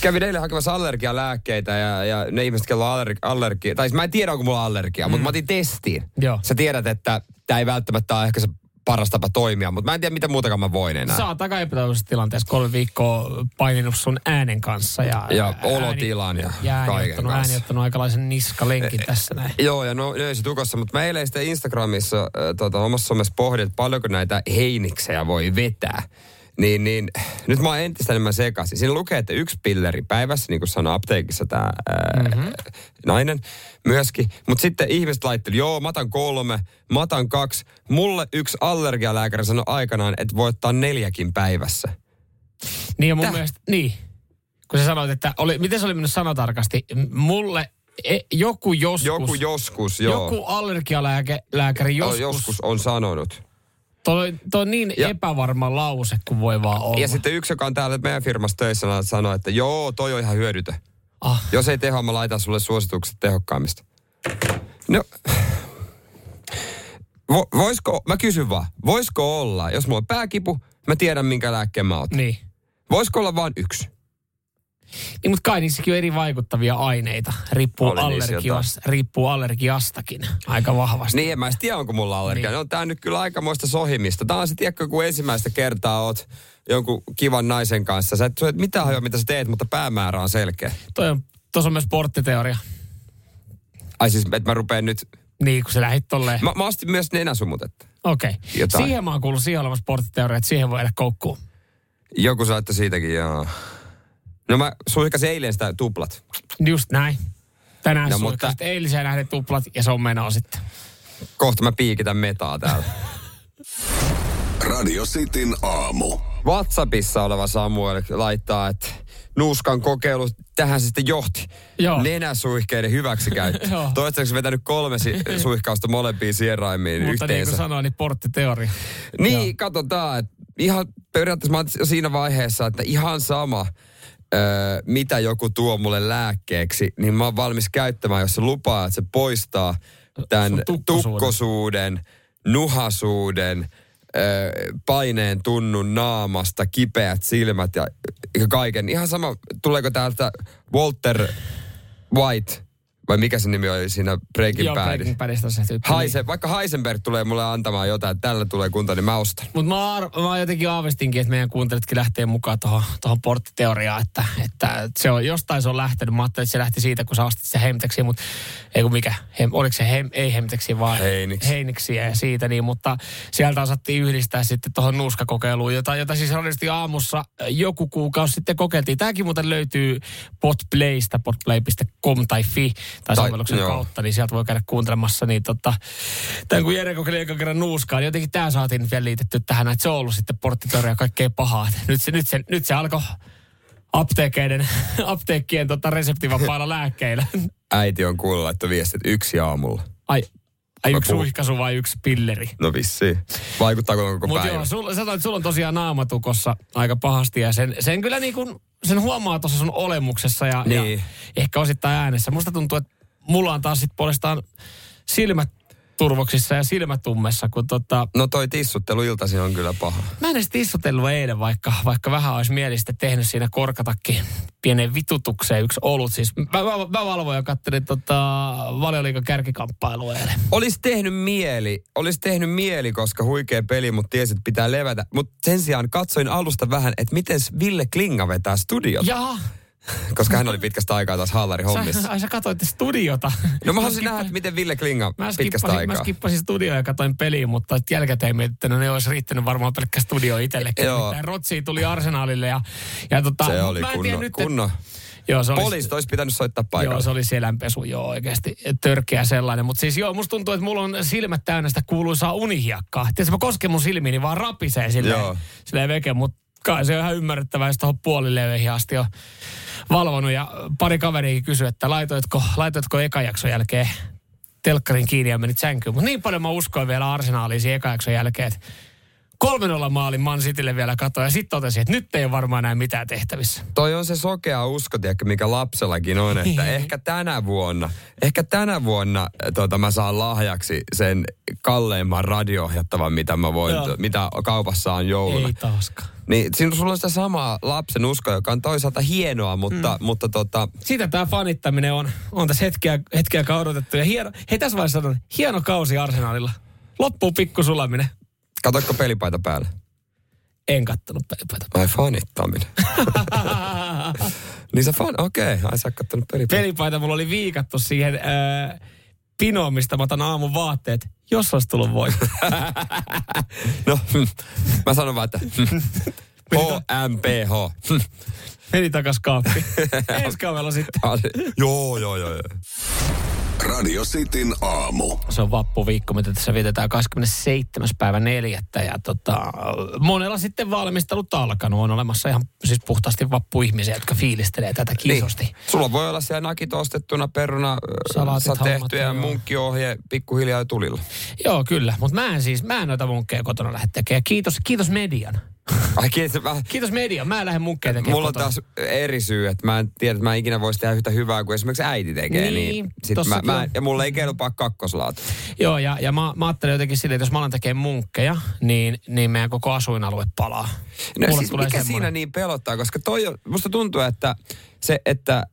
Kävin eilen hakemassa allergialääkkeitä ja, ja ne ihmiset, joilla on allergi, allergia, tai siis mä en tiedä, onko mulla allergia, mm. mutta mä otin testiin. Joo. Sä tiedät, että tämä ei välttämättä ole ehkä se paras tapa toimia, mutta mä en tiedä, mitä muutakaan mä voin enää. Sä oot aika epätoivoisessa tilanteessa kolme viikkoa paininut sun äänen kanssa. Ja, Ja olotilan ja ja ääni kaiken ottanut, kanssa. ääni ottanut aikalaisen niskalenkin tässä näin. Joo, ja no se tukossa, mutta mä eilen sitten Instagramissa äh, tota, omassa somessa pohdin, että paljonko näitä heiniksejä voi vetää. Niin, niin nyt mä oon entistä enemmän sekaisin. Siinä lukee, että yksi pilleri päivässä, niin kuin sanoi apteekissa tämä mm-hmm. nainen myöskin. Mutta sitten ihmiset laitteli, joo, mä otan kolme, mä otan kaksi. Mulle yksi allergialääkäri sanoi aikanaan, että voi ottaa neljäkin päivässä. Niin ja mun Täh. mielestä, niin. Kun sä sanoit, että oli, miten se oli mennyt sanatarkasti? Mulle e, joku joskus, Joku joskus, joo. joku allergialääkäri Joskus. joskus, joskus on sanonut. Toi, toi on niin Ja- epävarma lause kuin voi vaan olla. Ja sitten yksi, joka on täällä meidän firmassa töissä, sanoi, että joo, toi on ihan hyödytön. ah, Jos ei tehoa, mä laitan sulle suositukset tehokkaimmista. No, vo, voisiko, mä kysyn vaan, voisiko olla, jos mulla on pääkipu, mä tiedän minkä lääkkeen mä otan. niin. Voisiko olla vain yksi? Niin, mutta kai niissäkin on eri vaikuttavia aineita. Riippuu, Oli niissä allergias, riippuu allergiastakin aika vahvasti. Niin en mä tiedä, onko mulla allergia. Niin. No tää on nyt kyllä aikamoista sohimista. Tää on se, tiedätkö, kun ensimmäistä kertaa oot jonkun kivan naisen kanssa. Sä et, sä et mitään hajua, mitä sä teet, mutta päämäärä on selkeä. Toi on, tuossa on myös sporttiteoria. Ai siis, että mä rupeen nyt... Niin, kun sä lähit tolleen. Mä, mä ostin myös nenäsumutetta. Okei. Okay. Jotain. Siihen mä oon kuullut siihen oleva sporttiteoria, että siihen voi jäädä koukkuun. Joku saittoi siitäkin, joo. No mä suihkasin eilen sitä tuplat. Just näin. Tänään No, mutta- eiliseen nähden tuplat ja se on menoa sitten. Kohta mä piikitän metaa täällä. Radio Cityn aamu. WhatsAppissa oleva Samuel laittaa, että nuuskan kokeilu, tähän se sitten johti. Joo. Nenäsuihkeiden hyväksikäyttö. Joo. Toistaiseksi vetänyt kolme si- suihkausta molempiin sieraimiin Mutta niin yhteensä. kuin sanoin, niin porttiteoria. Niin, Joo. katsotaan. että Ihan periaatteessa mä siinä vaiheessa, että ihan sama, öö, mitä joku tuo mulle lääkkeeksi, niin mä oon valmis käyttämään, jos se lupaa, että se poistaa tämän tukkosuuden. tukkosuuden, nuhasuuden, öö, paineen tunnun naamasta, kipeät silmät ja, ja kaiken. Ihan sama, tuleeko täältä Walter White, vai mikä se nimi oli siinä Breaking Badissa? Breaking Badista se tyyppi. Haise, vaikka Heisenberg tulee mulle antamaan jotain, että tällä tulee kunto, niin mä ostan. Mutta mä, ar- mä jotenkin aavistinkin, että meidän kuuntelijatkin lähtee mukaan tuohon tohon porttiteoriaan, että, että se on, jostain se on lähtenyt. Mä ajattelin, että se lähti siitä, kun sä ostit se hemteksi, mutta ei kun mikä, hem, oliko se hem, ei hemteksi, vaan Heiniksi. heiniksiä ja siitä, niin, mutta sieltä osattiin yhdistää sitten tuohon nuuskakokeiluun, jota, jota siis radiosti aamussa joku kuukausi sitten kokeiltiin. Tämäkin muuten löytyy Podplaysta, podplay.com tai fi tai Tai- sovelluksen joo. kautta, niin sieltä voi käydä kuuntelemassa. Niin tota, tämän kun Jere kokeili ekan kerran nuuskaa, niin jotenkin tämä saatiin vielä liitetty tähän, että se on ollut sitten porttitoria ja kaikkea pahaa. Nyt se, nyt se, nyt se alkoi apteekkien tota reseptivapailla lääkkeillä. Äiti on kuullut laittaa viestit yksi aamulla. Ai, ai yksi puhun. suihkaisu vai yksi pilleri? No vissi. Vaikuttaako koko Mutta päivä? joo, sulla, sä sanoit, sulla on tosiaan naamatukossa aika pahasti ja sen, sen kyllä niin kuin, sen huomaa tuossa sun olemuksessa ja, Niin. ja ehkä osittain äänessä. Musta tuntuu, että mulla on taas sitten puolestaan silmät turvoksissa ja silmätummessa, kun tota, No toi tissuttelu iltaisin on kyllä paha. Mä en edes tissutellut eilen, vaikka, vaikka vähän olisi mielistä tehnyt siinä korkatakki pienen vitutukseen yksi olut. Siis mä, mä, mä valvoin ja katselin tota, valioliikan kärkikamppailua eilen. Olisi tehnyt mieli, olisi tehnyt mieli, koska huikea peli, mutta tiesit, että pitää levätä. Mutta sen sijaan katsoin alusta vähän, että miten Ville Klinga vetää studiota, Jaa, koska hän oli pitkästä aikaa taas hallari hommissa. sä, ai sä katsoit studiota. No mä haluaisin nähdä, että miten Ville Klinga Mä pitkästä skippasin, mä aikaa. skippasin studioa ja katsoin peliä, mutta jälkikäteen mietin, että no ne olisi riittänyt varmaan pelkkä studio itsellekin. Joo. Rotsi tuli arsenaalille ja, ja tota, Se oli mä en kunnon, nyt, kunnon. Joo, se oli, Poliisit olisi pitänyt soittaa paikalle. Joo, se oli selänpesu, joo oikeasti. Törkeä sellainen. Mutta siis joo, musta tuntuu, että mulla on silmät täynnä sitä kuuluisaa unihiakkaa. Tiedätkö, mä kosken mun silmiin, niin vaan rapisee silleen, Joo. silleen veke, mutta kai se on ihan ymmärrettävää, jos tuohon puolileveihin asti on valvonut ja pari kaveriakin kysyi, että laitoitko, laitoitko eka jakson jälkeen telkkarin kiinni ja menit sänkyyn. Mutta niin paljon mä uskoin vielä arsenaaliin siinä eka jakson jälkeen, että 3-0 maalin Man Citylle vielä katoa ja sitten totesin, että nyt ei ole varmaan näin mitään tehtävissä. Toi on se sokea usko, tiedätkö, mikä lapsellakin on, että ehkä tänä vuonna, ehkä tänä vuonna tota, mä saan lahjaksi sen kalleimman radio mitä mä voin, Joo. mitä kaupassa on jouluna. Ei taaskaan. Niin siinä sulla on sitä samaa lapsen uskoa, joka on toisaalta hienoa, mutta, mm. mutta tota, Sitä tämä fanittaminen on, on tässä hetkeä, hetkeä odotettu. Ja hieno, hei tässä vaiheessa sanon, hieno kausi Arsenalilla. Loppuu pikku sulaminen. Katsoitko pelipaita päällä? En kattonut pelipaita. Ai fanittaminen. niin sä fan, okei, okay. ai sä kattonut pelipaita. pelipaita mulla oli viikattu siihen äh, pinoon, mistä mä otan aamun vaatteet, jos olisi tullut voitto. no, mä sanon vaan, että. HMPH. Meni takas kaappi. Ensi kaudella sitten. joo, joo, joo. joo. Radio Cityn aamu. Se on vappuviikko, mitä tässä vietetään 27. päivä 4. Ja tota, monella sitten valmistelut alkanut. On olemassa ihan siis puhtaasti vappuihmisiä, jotka fiilistelee tätä kiisosti. Niin. Sulla voi olla siellä nakit ostettuna, peruna Salaatit, tehty ja munkkiohje pikkuhiljaa tulilla. Joo, kyllä. Mutta mä en siis, mä en noita munkkeja kotona lähde tekemään. Kiitos, kiitos median. Ai kiitos, mä, Kiitos median. Mä en lähde munkkeja tekemään Mulla on taas eri syy, että mä en tiedä, että mä en ikinä voisi tehdä yhtä hyvää kuin esimerkiksi äiti tekee. Niin, Niin, sit mä, mä, ja mulla ei kelpaa kakkoslaatu. Joo, ja, ja mä, mä ajattelen jotenkin silleen, että jos mä alan tekemään munkkeja, niin, niin meidän koko asuinalue palaa. No Mulle siis mikä semmoinen- siinä niin pelottaa, koska toi on, musta tuntuu, että se, että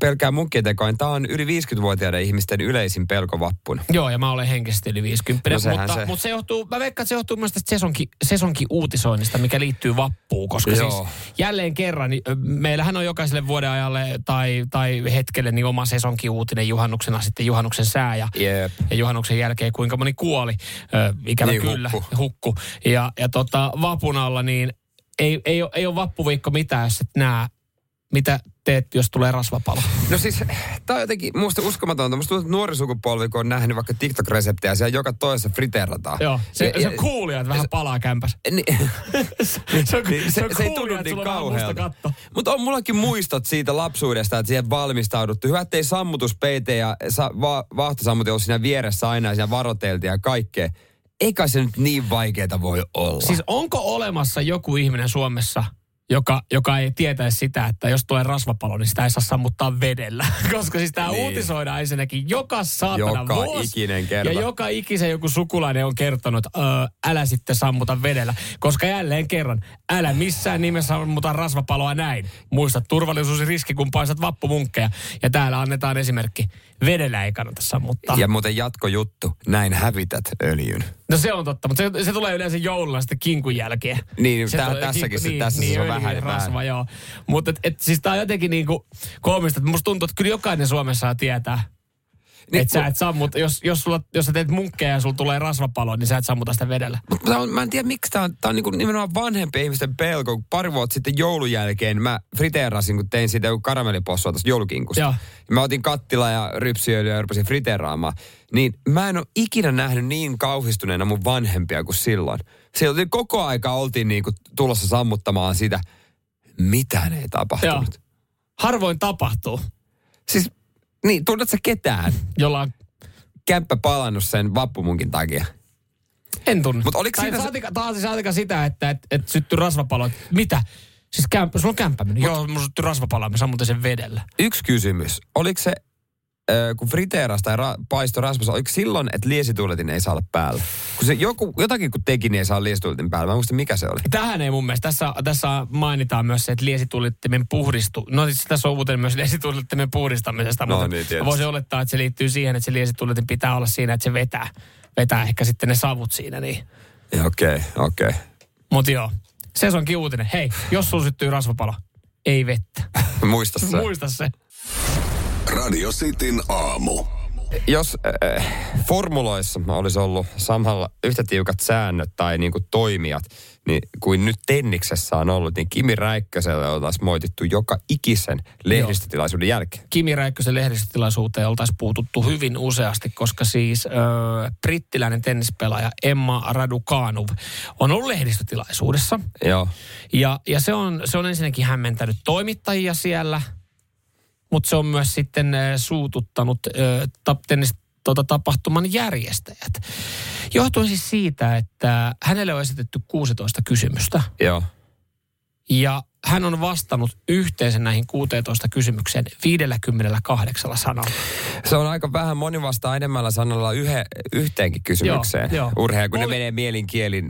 pelkää munkkien tekoa, niin tämä on yli 50-vuotiaiden ihmisten yleisin pelko vappuna. Joo, ja mä olen henkisesti yli 50. No mutta, se. mutta se johtuu, mä veikkaan, että se johtuu myös tästä sesonki, sesonki uutisoinnista, mikä liittyy vappuun, koska Joo. siis jälleen kerran, niin, meillähän on jokaiselle vuoden ajalle tai, tai hetkelle niin oma sesonki uutinen juhannuksena sitten juhannuksen sää ja, Jep. ja juhannuksen jälkeen kuinka moni kuoli, ö, ikävä Niin, kyllä, hukku. hukku. Ja, ja tota, vapun alla niin ei, ei, ole, ei ole vappuviikko mitään, jos et näe, mitä teet, jos tulee rasvapalo. No siis, tää on jotenkin musta uskomatonta. Musta tuntuu, että nuori sukupolvi, kun on nähnyt vaikka TikTok-reseptejä, siellä joka toisessa friteerataan. Joo, se, Ja- se on kuulia, että vähän palaa kämpäs. Niin, se, on, niin, se, on se ei tunnu niin kauhealta. Mutta on mullakin muistot siitä lapsuudesta, että siihen valmistauduttu. Hyvä, ettei sammutuspeite ja sa, va, vahtosammutin ollut siinä vieressä aina ja siinä varoteltiin ja kaikkea. Eikä se nyt niin vaikeeta voi olla. Siis onko olemassa joku ihminen Suomessa, joka, joka ei tietäisi sitä, että jos tulee rasvapalo, niin sitä ei saa sammuttaa vedellä. Koska siis tämä Niin. uutisoidaan ensinnäkin joka saatana Joka vuosi. ikinen kerta. Ja joka ikisen joku sukulainen on kertonut, että älä sitten sammuta vedellä. Koska jälleen kerran, älä missään nimessä sammuta rasvapaloa näin. Muista turvallisuusriski, kun paistat vappumunkkeja. Ja täällä annetaan esimerkki. Vedellä ei kannata sammuttaa. Ja muuten jatkojuttu, näin hävität öljyn. No se on totta, mutta se, se tulee yleensä joululla sitten kinkun jälkeen. Niin, Se tää- tulee tässäkin se- tässä se on öljy vähän- rasva, vähän. joo. Mutta et, et, siis tää on jotenkin niinku koomista, että musta tuntuu, että kyllä jokainen Suomessa tietää, Niin, että sä et sammut, jos, jos, sulla, jos sä teet munkkeja ja sulla tulee rasvapalo, niin sä et sammuta sitä vedellä. Mutta mä en tiedä, miksi tämä on, tää on niinku nimenomaan vanhempien ihmisten pelko. Kun Pari vuotta sitten joulun jälkeen mä friteerasin, kun tein siitä joku karamellipossua tuosta joulukinkusta. Joo. Mä otin kattila ja rypsiöljyä ja rupesin friteeraamaan. Niin mä en ole ikinä nähnyt niin kauhistuneena mun vanhempia kuin silloin. Silloin koko aika oltiin niinku tulossa sammuttamaan sitä. Mitään ei tapahtunut. Joo. Harvoin tapahtuu, Siis, niin, tunnetko ketään? jolla on Kämppä palannut sen vappumunkin takia. En tunne. Mut oliko tai siinä saatika, taas saatika sitä, että et, et syttyy rasvapalo. Mitä? Siis kämppä, sulla on kämppä mennyt. Joo, mulla syttyy rasvapalo, mä sammutin sen vedellä. Yksi kysymys. Oliko se, kun friteeras tai ra- paisto rasvassa, oliko silloin, että liesituuletin ei saa olla päällä? Kun se joku, jotakin kun teki, niin ei saa liesituuletin päällä. Mä en muista, mikä se oli. Tähän ei mun mielestä. Tässä, tässä mainitaan myös se, että liesitulittimen puhdistu. No siis tässä on uutinen myös liesitulittimen puhdistamisesta. No mutta niin, tietysti. voisi olettaa, että se liittyy siihen, että se liesitulitin pitää olla siinä, että se vetää, vetää ehkä sitten ne savut siinä. Niin. Okei, okei. Okay, Mutta joo, sesonkin uutinen. Hei, jos sulla syttyy rasvapalo, ei vettä. okay. Muista se. Muista se. Radio Cityn aamu. jos äh, formuloissa olisi ollut samalla yhtä tiukat säännöt tai niin kuin toimijat, niin kuin nyt Tenniksessä on ollut, niin Kimi Räikköselle oltaisiin moitittu joka ikisen lehdistötilaisuuden jälkeen. Kimi Räikkösen lehdistötilaisuuteen oltaisiin puututtu hyvin useasti, koska siis ö, brittiläinen tennispelaaja Emma Raducanu on ollut lehdistötilaisuudessa. Joo. Ja, ja se, on, se on ensinnäkin hämmentänyt toimittajia siellä, mutta se on myös sitten ö, suututtanut tap, tennis, tota, tapahtuman järjestäjät. Johtuen siis siitä, että hänelle on esitetty 16 kysymystä. Joo. Ja hän on vastannut yhteensä näihin 16 kysymykseen 58 sanalla. Se on aika vähän moni vastaa enemmällä sanalla yhe, yhteenkin kysymykseen. Joo, joo. Urheilija, kun Poli- ne menee mielinkielin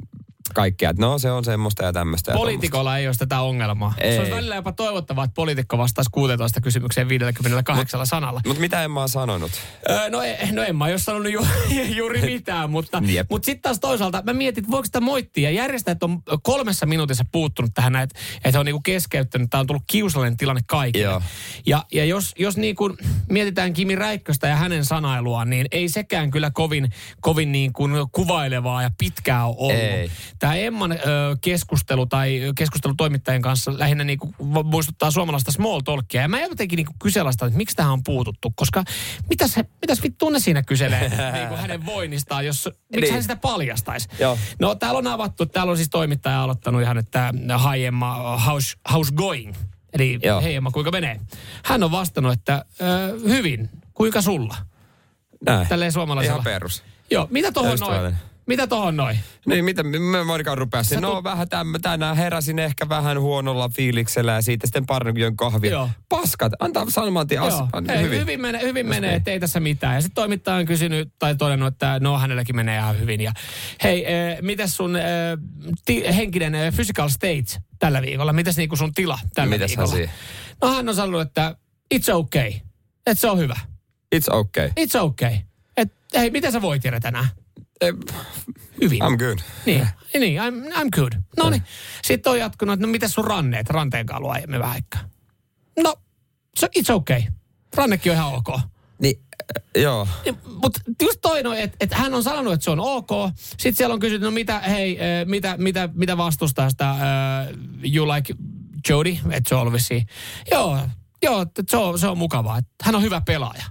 kaikkea, että no se on semmoista ja tämmöistä. Poliitikolla ei ole tätä ongelmaa. Ei. Se olisi välillä jopa toivottavaa, että poliitikko vastaisi 16 kysymykseen 58 sanalla. Mutta mitä en mä oon sanonut? Öö, no, e- no en mä jos sanonut ju, juuri mitään, mutta, Jep. mutta sitten taas toisaalta mä mietin, että voiko sitä moittia. Järjestäjät on kolmessa minuutissa puuttunut tähän, että, he on niinku keskeyttänyt, tämä on tullut kiusallinen tilanne kaikille. Joo. Ja, ja jos, jos niinku mietitään Kimi Räikköstä ja hänen sanailuaan, niin ei sekään kyllä kovin, kovin niin kuin kuvailevaa ja pitkää ole ollut. Ei. Tämä Emman ö, keskustelu tai keskustelu toimittajien kanssa lähinnä niinku vo- muistuttaa suomalaista small talkia. Ja mä jotenkin niinku kyseenalaistan, että miksi tähän on puututtu. Koska mitäs, mitäs vittu ne siinä kyselee niinku hänen voinnistaan, jos, miksi Niin. hän sitä paljastaisi. Joo. No täällä on avattu, täällä on siis toimittaja aloittanut ihan, että hi Emma, how's, how's going? Eli Joo. hei Emma, kuinka menee? Hän on vastannut, että ö, hyvin, kuinka sulla? Näin. Tälleen suomalaisella. Ihan perus. Joo, mitä tohon noin? Mitä tohon noin? Niin, mitä mä Monika rupesin? Sä No tuut- vähän tämmö, tänään heräsin ehkä vähän huonolla fiiliksellä ja siitä sitten join kahvia. Joo. Paskat, antaa sanomantien tien as, Joo, an, ei, hyvin. hyvin. menee, hyvin Just menee niin. että ei tässä mitään. Ja sitten toimittaja on kysynyt tai todennut, että no hänelläkin menee ihan hyvin. Ja hei, äh, mitäs sun äh, ti, henkinen äh, physical state tällä viikolla? Mitäs niinku sun tila tällä Mitäs viikolla? siihen? No hän on sanonut, että it's okay. Että se on hyvä. It's okay. It's okay. Et, hei, miten sä voit Jere tänään? Eh, Hyvin. I'm good. Niin, niin I'm, I'm good. No niin. Sitten on jatkunut, että no mitäs sun ranneet? Ranteen kaalu aiemmin vähän aikaa. No, so it's okay. Rannekin on ihan ok. Niin, äh, joo. Mutta just toi, no, että et hän on sanonut, että se on ok. Sitten siellä on kysytty, no mitä, hei, äh, mitä, mitä, mitä vastustaa sitä, äh, you like Jody, että se on ollut vissiin. Joo, joo, se on, se on mukavaa. Hän on hyvä pelaaja.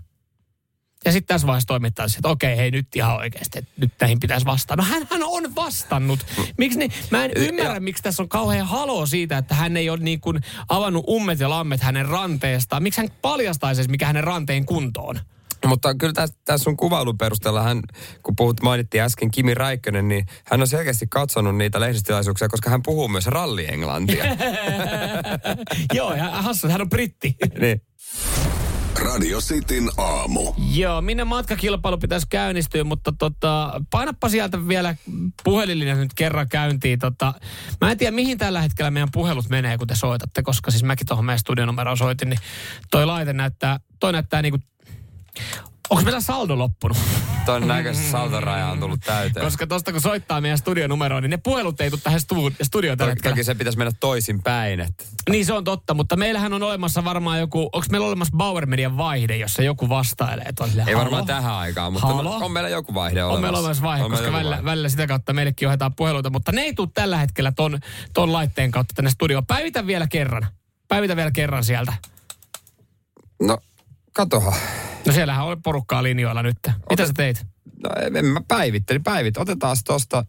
Ja sitten tässä vaiheessa toimittaa se, että okei, hei nyt ihan oikeasti, että nyt näihin pitäisi vastata. No hän, hän on vastannut. Miksi niin? Mä en ymmärrä, miksi tässä on kauhean haloo siitä, että hän ei ole niin kuin avannut ummet ja lammet hänen ranteestaan. Miksi hän paljastaisi, mikä hänen ranteen kunto on? Mutta kyllä tässä, tässä sun kuvailun perusteella hän, kun puhut, mainittiin äsken Kimi Räikkönen, niin hän on selkeästi katsonut niitä lehdistilaisuuksia, koska hän puhuu myös rallienglantia. Joo, ja hassu, hän on britti. niin. Radio Cityn aamu. Joo, minne matkakilpailu pitäisi käynnistyä, mutta tota, painappa sieltä vielä puhelinlinja nyt kerran käyntiin. Tota, mä en tiedä, mihin tällä hetkellä meidän puhelut menee, kun te soitatte, koska siis mäkin tuohon meidän studionumeroon soitin, niin toi laite näyttää, toi näyttää niinku, onko meillä saldo loppunut? Todennäköisesti saldoraja on tullut täyteen. Koska tosta kun soittaa meidän studionumeroon, niin ne puhelut ei tule tähän stu- studioon tällä hetkellä. toki se pitäisi mennä toisin päin. Että. Niin se on totta, mutta meillähän on olemassa varmaan joku, onko meillä olemassa Bauer Median vaihde, jossa joku vastailee. Toisille, Ei varmaan tähän aikaan, mutta Halo? on meillä joku vaihde olemassa. On meillä olemassa vaihe, On koska välillä, vaihde. välillä, sitä kautta meillekin ohjataan puheluita, mutta ne ei tule tällä hetkellä ton, ton laitteen kautta tänne studioon. Päivitä vielä kerran. Päivitä vielä kerran sieltä. No, katohan. No siellähän on porukkaa linjoilla nyt. Mitä sä teit? No en mä päivittelin, päivit. Otetaan se tosta.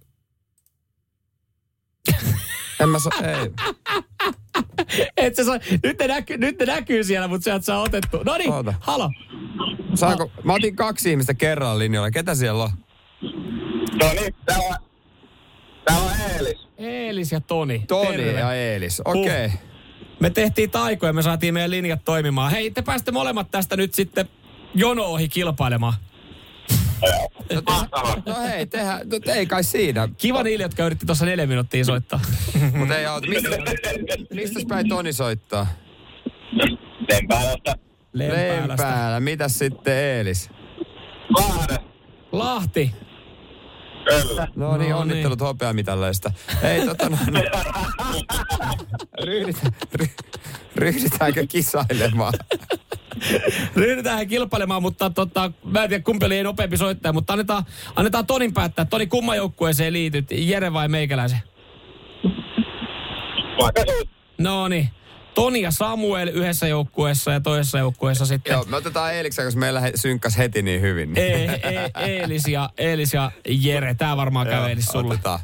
en mä saa, ei. Et sä saa, nyt, ne näkyy, nyt ne näkyy siellä, mutta sä et saa otettu. No niin, Oota. halo. Saanko, mä otin kaksi ihmistä kerran linjoilla. Ketä siellä on? No niin, täällä on, täällä on Eelis. Eelis ja Toni. Toni Terve. ja Eelis. Okei. Okay. Me tehtiin taikoja, me saatiin meidän linjat toimimaan. Hei, te pääsitte molemmat tästä nyt sitten jono ohi kilpailemaan. No, te, no hei, tehdään, no, ei kai siinä. Kiva niille, jotka yritti tuossa neljä minuuttia soittaa. Mutta ei auta. Mistä, mistä päin Toni soittaa? Lempäälästä. Lempäälästä. Mitäs sitten Eelis? Lahde. Lahti. Kyllä. No niin, No onnittelut hopeamitalleista. Ei tota no, no. Ryhdytä, ry, ryhdytäänkö kisailemaan? Ryhdytään kilpailemaan, mutta tota, mä en tiedä kumpi oli nopeampi soittaja, mutta annetaan, annetaan Tonin päättää. Toni, kumman joukkueeseen liityt? Jere vai meikäläisen? No niin. Toni ja Samuel yhdessä joukkueessa ja toisessa joukkueessa sitten Joo, me otetaan Eeliksen, koska meillä synkkäs heti niin hyvin. e- e- Eelis, ja, Eelis ja Jere. Tää varmaan Joo, kävelis sulle. Otetaan.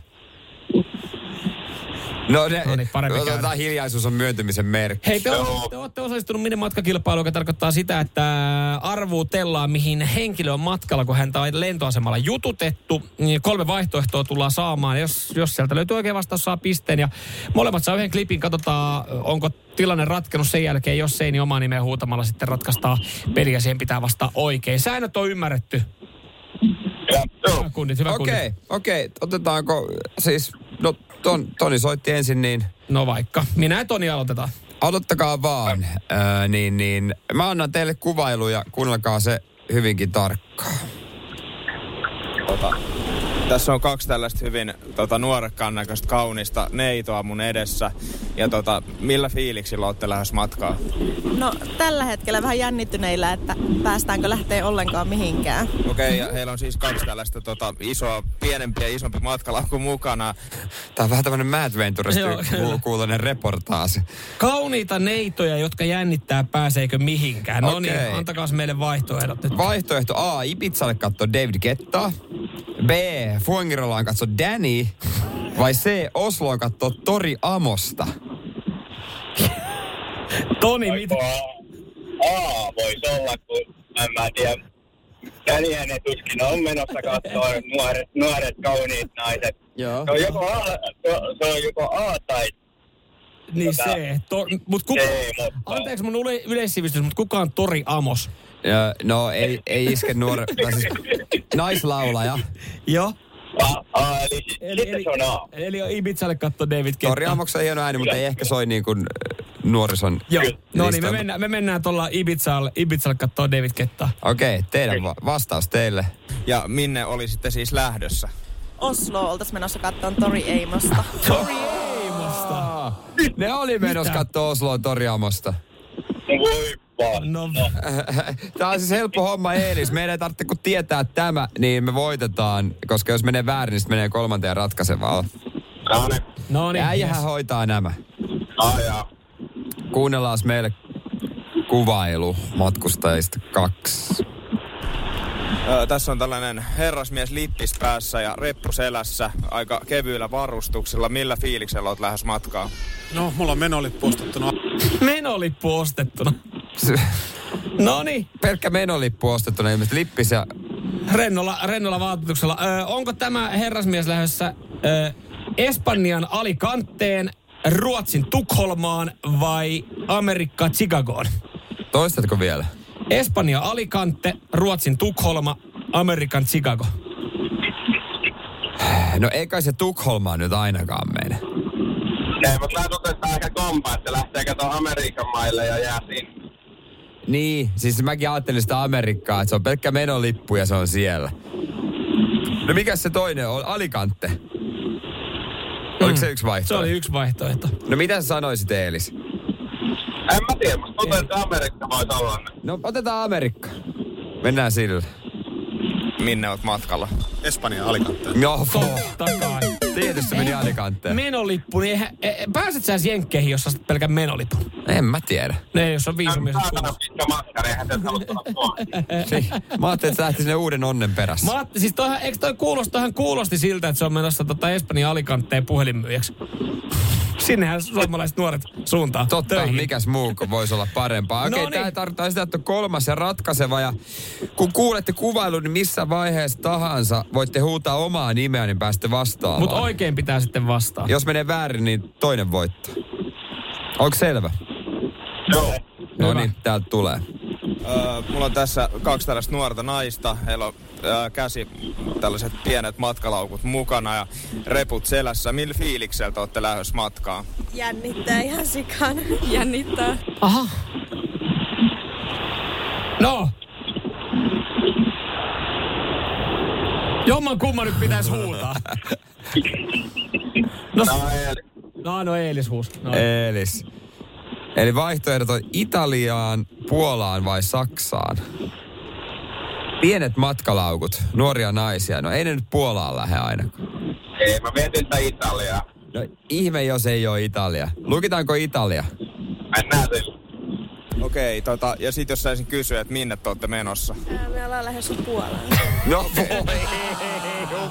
No, ne, No niin, parempi otetaan käydä. hiljaisuus on myöntymisen merkki. Hei, te, o- te olette osallistunut minne matkakilpailuun, joka tarkoittaa sitä, että arvuutellaan, mihin henkilö on matkalla, kun häntä on lentoasemalla jututettu. Niin Kolme vaihtoehtoa tullaan saamaan. Jos, jos sieltä löytyy oikein vastaus, saa pisteen. Ja molemmat saa yhden klipin. Katsotaan, onko tilanne ratkennut sen jälkeen. Jos ei, niin omaa nimeä huutamalla sitten ratkaistaan peli ja siihen pitää vastata oikein. Säännöt on ymmärretty. Ja. Hyvä kunnit, hyvä Okei, kunnit. okei. Otetaanko siis, no ton, Toni soitti ensin, niin No vaikka. Minä ja Toni aloitetaan. aloittakaa vaan. Öö, niin, niin, mä annan teille kuvailuja, kuunnelkaa se hyvinkin tarkkaan. Tota, tässä on kaksi tällaista hyvin tota, nuorekkaan näköistä kaunista neitoa mun edessä. Ja tota, millä fiiliksillä olette lähes matkaa? No tällä hetkellä vähän jännittyneillä, että päästäänkö lähteä ollenkaan mihinkään. Okei, okay, ja heillä on siis kaksi tällaista tota, isoa, pienempi ja isompi matkalaukku mukana. Tää on vähän tämmönen Mad kuulonen reportaasi. Kauniita neitoja, jotka jännittää pääseekö mihinkään. No niin, Okei. antakaa meille vaihtoehdot nyt. Vaihtoehto A, Ibizalle katso David Kettaa. B, Fuengirolaan katso Danny. Vai C, Osloon katso Tori Amosta. Toni, mitä? A voisi olla, kun en mä tiedä. Känihän ne tuskin on menossa katsoa nuoret, nuoret kauniit naiset. Joo. Se on joko A, se on joko A tai Niin Tota, se. To, mut kuka, C, mutta... anteeksi mun yle, yleissivistys, mutta kuka on Tori Amos? Ja, no ei, ei iske nuore, tai siis naislaulaja. Joo. A, A, eli, Eli, eli, se on A. eli on Ibizalle katto David Ketta. Tori Amoksen hieno ääni, mutta ei ehkä soi niin kuin nuorison Joo. No niin, me mennään, me mennään tuolla Ibizalle, Ibizalle kattoo David Kettaa. Okei, okay, teidän va- vastaus teille. Ja minne oli sitten siis lähdössä? Oslo oltaisiin menossa katsomaan Tori Eimosta. Tori Eimosta. Ne oli menossa katsoa Osloon Tori Amosta. Voi vaan. No, Tämä on siis helppo homma Eelis. Meidän ei tarvitse kun tietää tämä, niin me voitetaan. Koska jos menee väärin, niin sitten menee kolmanteen ratkaisevaan. No niin. no. Äijähän yes. hoitaa nämä. A ja Kuunnellaan meille kuvailu matkustajista kaksi. Tässä on tällainen herrasmies lippis päässä ja reppu selässä, aika kevyillä varustuksilla. Millä fiiliksellä olet lähes matkaa? No, mulla on menolippu ostettuna. Menolippu ostettuna. No niin, Pelkkä menolippu ostettuna ilmeisesti lippis ja rennolla, rennolla vaatetuksella. Ö, onko tämä herrasmies lähdössä ö, Espanjan Alicanteen, Ruotsin Tukholmaan vai Amerikka Chicagoon? toistatko vielä? Espanja Alicante, Ruotsin Tukholma, Amerikan Chicago. No ei kai se Tukholmaan nyt ainakaan mene. Ei, mutta lähdet otetaan ehkä kompa, että lähteekö tuon Amerikan maille ja jää sinne. Niin, siis mäkin ajattelin sitä Amerikkaa, että se on pelkkä menolippu ja se on siellä. No mikä se toinen on? Alicante. Oliko se yksi Se vaihtoehto? oli yksi vaihtoehto. No mitä sä sanoisit Eelis? En mä tiedä, tuntuu, että Amerikka voisi olla ne. No otetaan Amerikka. Mennään sillä. Minne olet matkalla? Espanja Alicanteen. No, Totta kai. Tietysti meni Alicanteen. Menolippu, niin eihän- e, e, pääset sä jenkkeihin, jos ostat pelkän menolipun? En mä tiedä. Ne, jos on viisumi, jos on Suomessa. se. Mä ajattelin, että sä lähti sinne uuden onnen perässä. Mä ajattelin, siis toihan, eikö toi kuulosti, toihan kuulosti siltä, että se on menossa tota Espanjan Alicanteen puhelinmyyjäksi. Sinnehän suomalaiset nuoret suuntaa Totta, töihin. mikäs muu voisi olla parempaa. Okei, No okay, niin. tämä tarkoittaa sitä, että on kolmas ja ratkaiseva. Ja kun kuulette kuvailun, niin missä vaiheessa tahansa voitte huutaa omaa nimeä, niin pääsette vastaamaan. Mutta oikein pitää sitten vastaa. Jos menee väärin, niin toinen voittaa. Onko selvä? Joo. No niin, täältä tulee. Öö, mulla on tässä kaksi tällaista nuorta naista. Heillä on öö, käsi tällaiset pienet matkalaukut mukana ja reput selässä. Millä fiilikseltä olette lähdössä matkaan? Jännittää ihan sikana. Jännittää. Aha. No. Jomman kumman nyt pitäisi huutaa. No, No, no, no Eelis huus. No. Eelis. Eli vaihtoehdot on Italiaan, Puolaan vai Saksaan? Pienet matkalaukut, nuoria naisia. No ei ne nyt Puolaan lähde ainakaan. Ei, mä mietin sitä Italiaa. No ihme, jos ei ole Italia. Lukitaanko Italia? Mennään sillä. Okei, tota, ja sit jos saisin kysyä, että minne te olette menossa? Me ollaan lähdössä Puolaan. No voi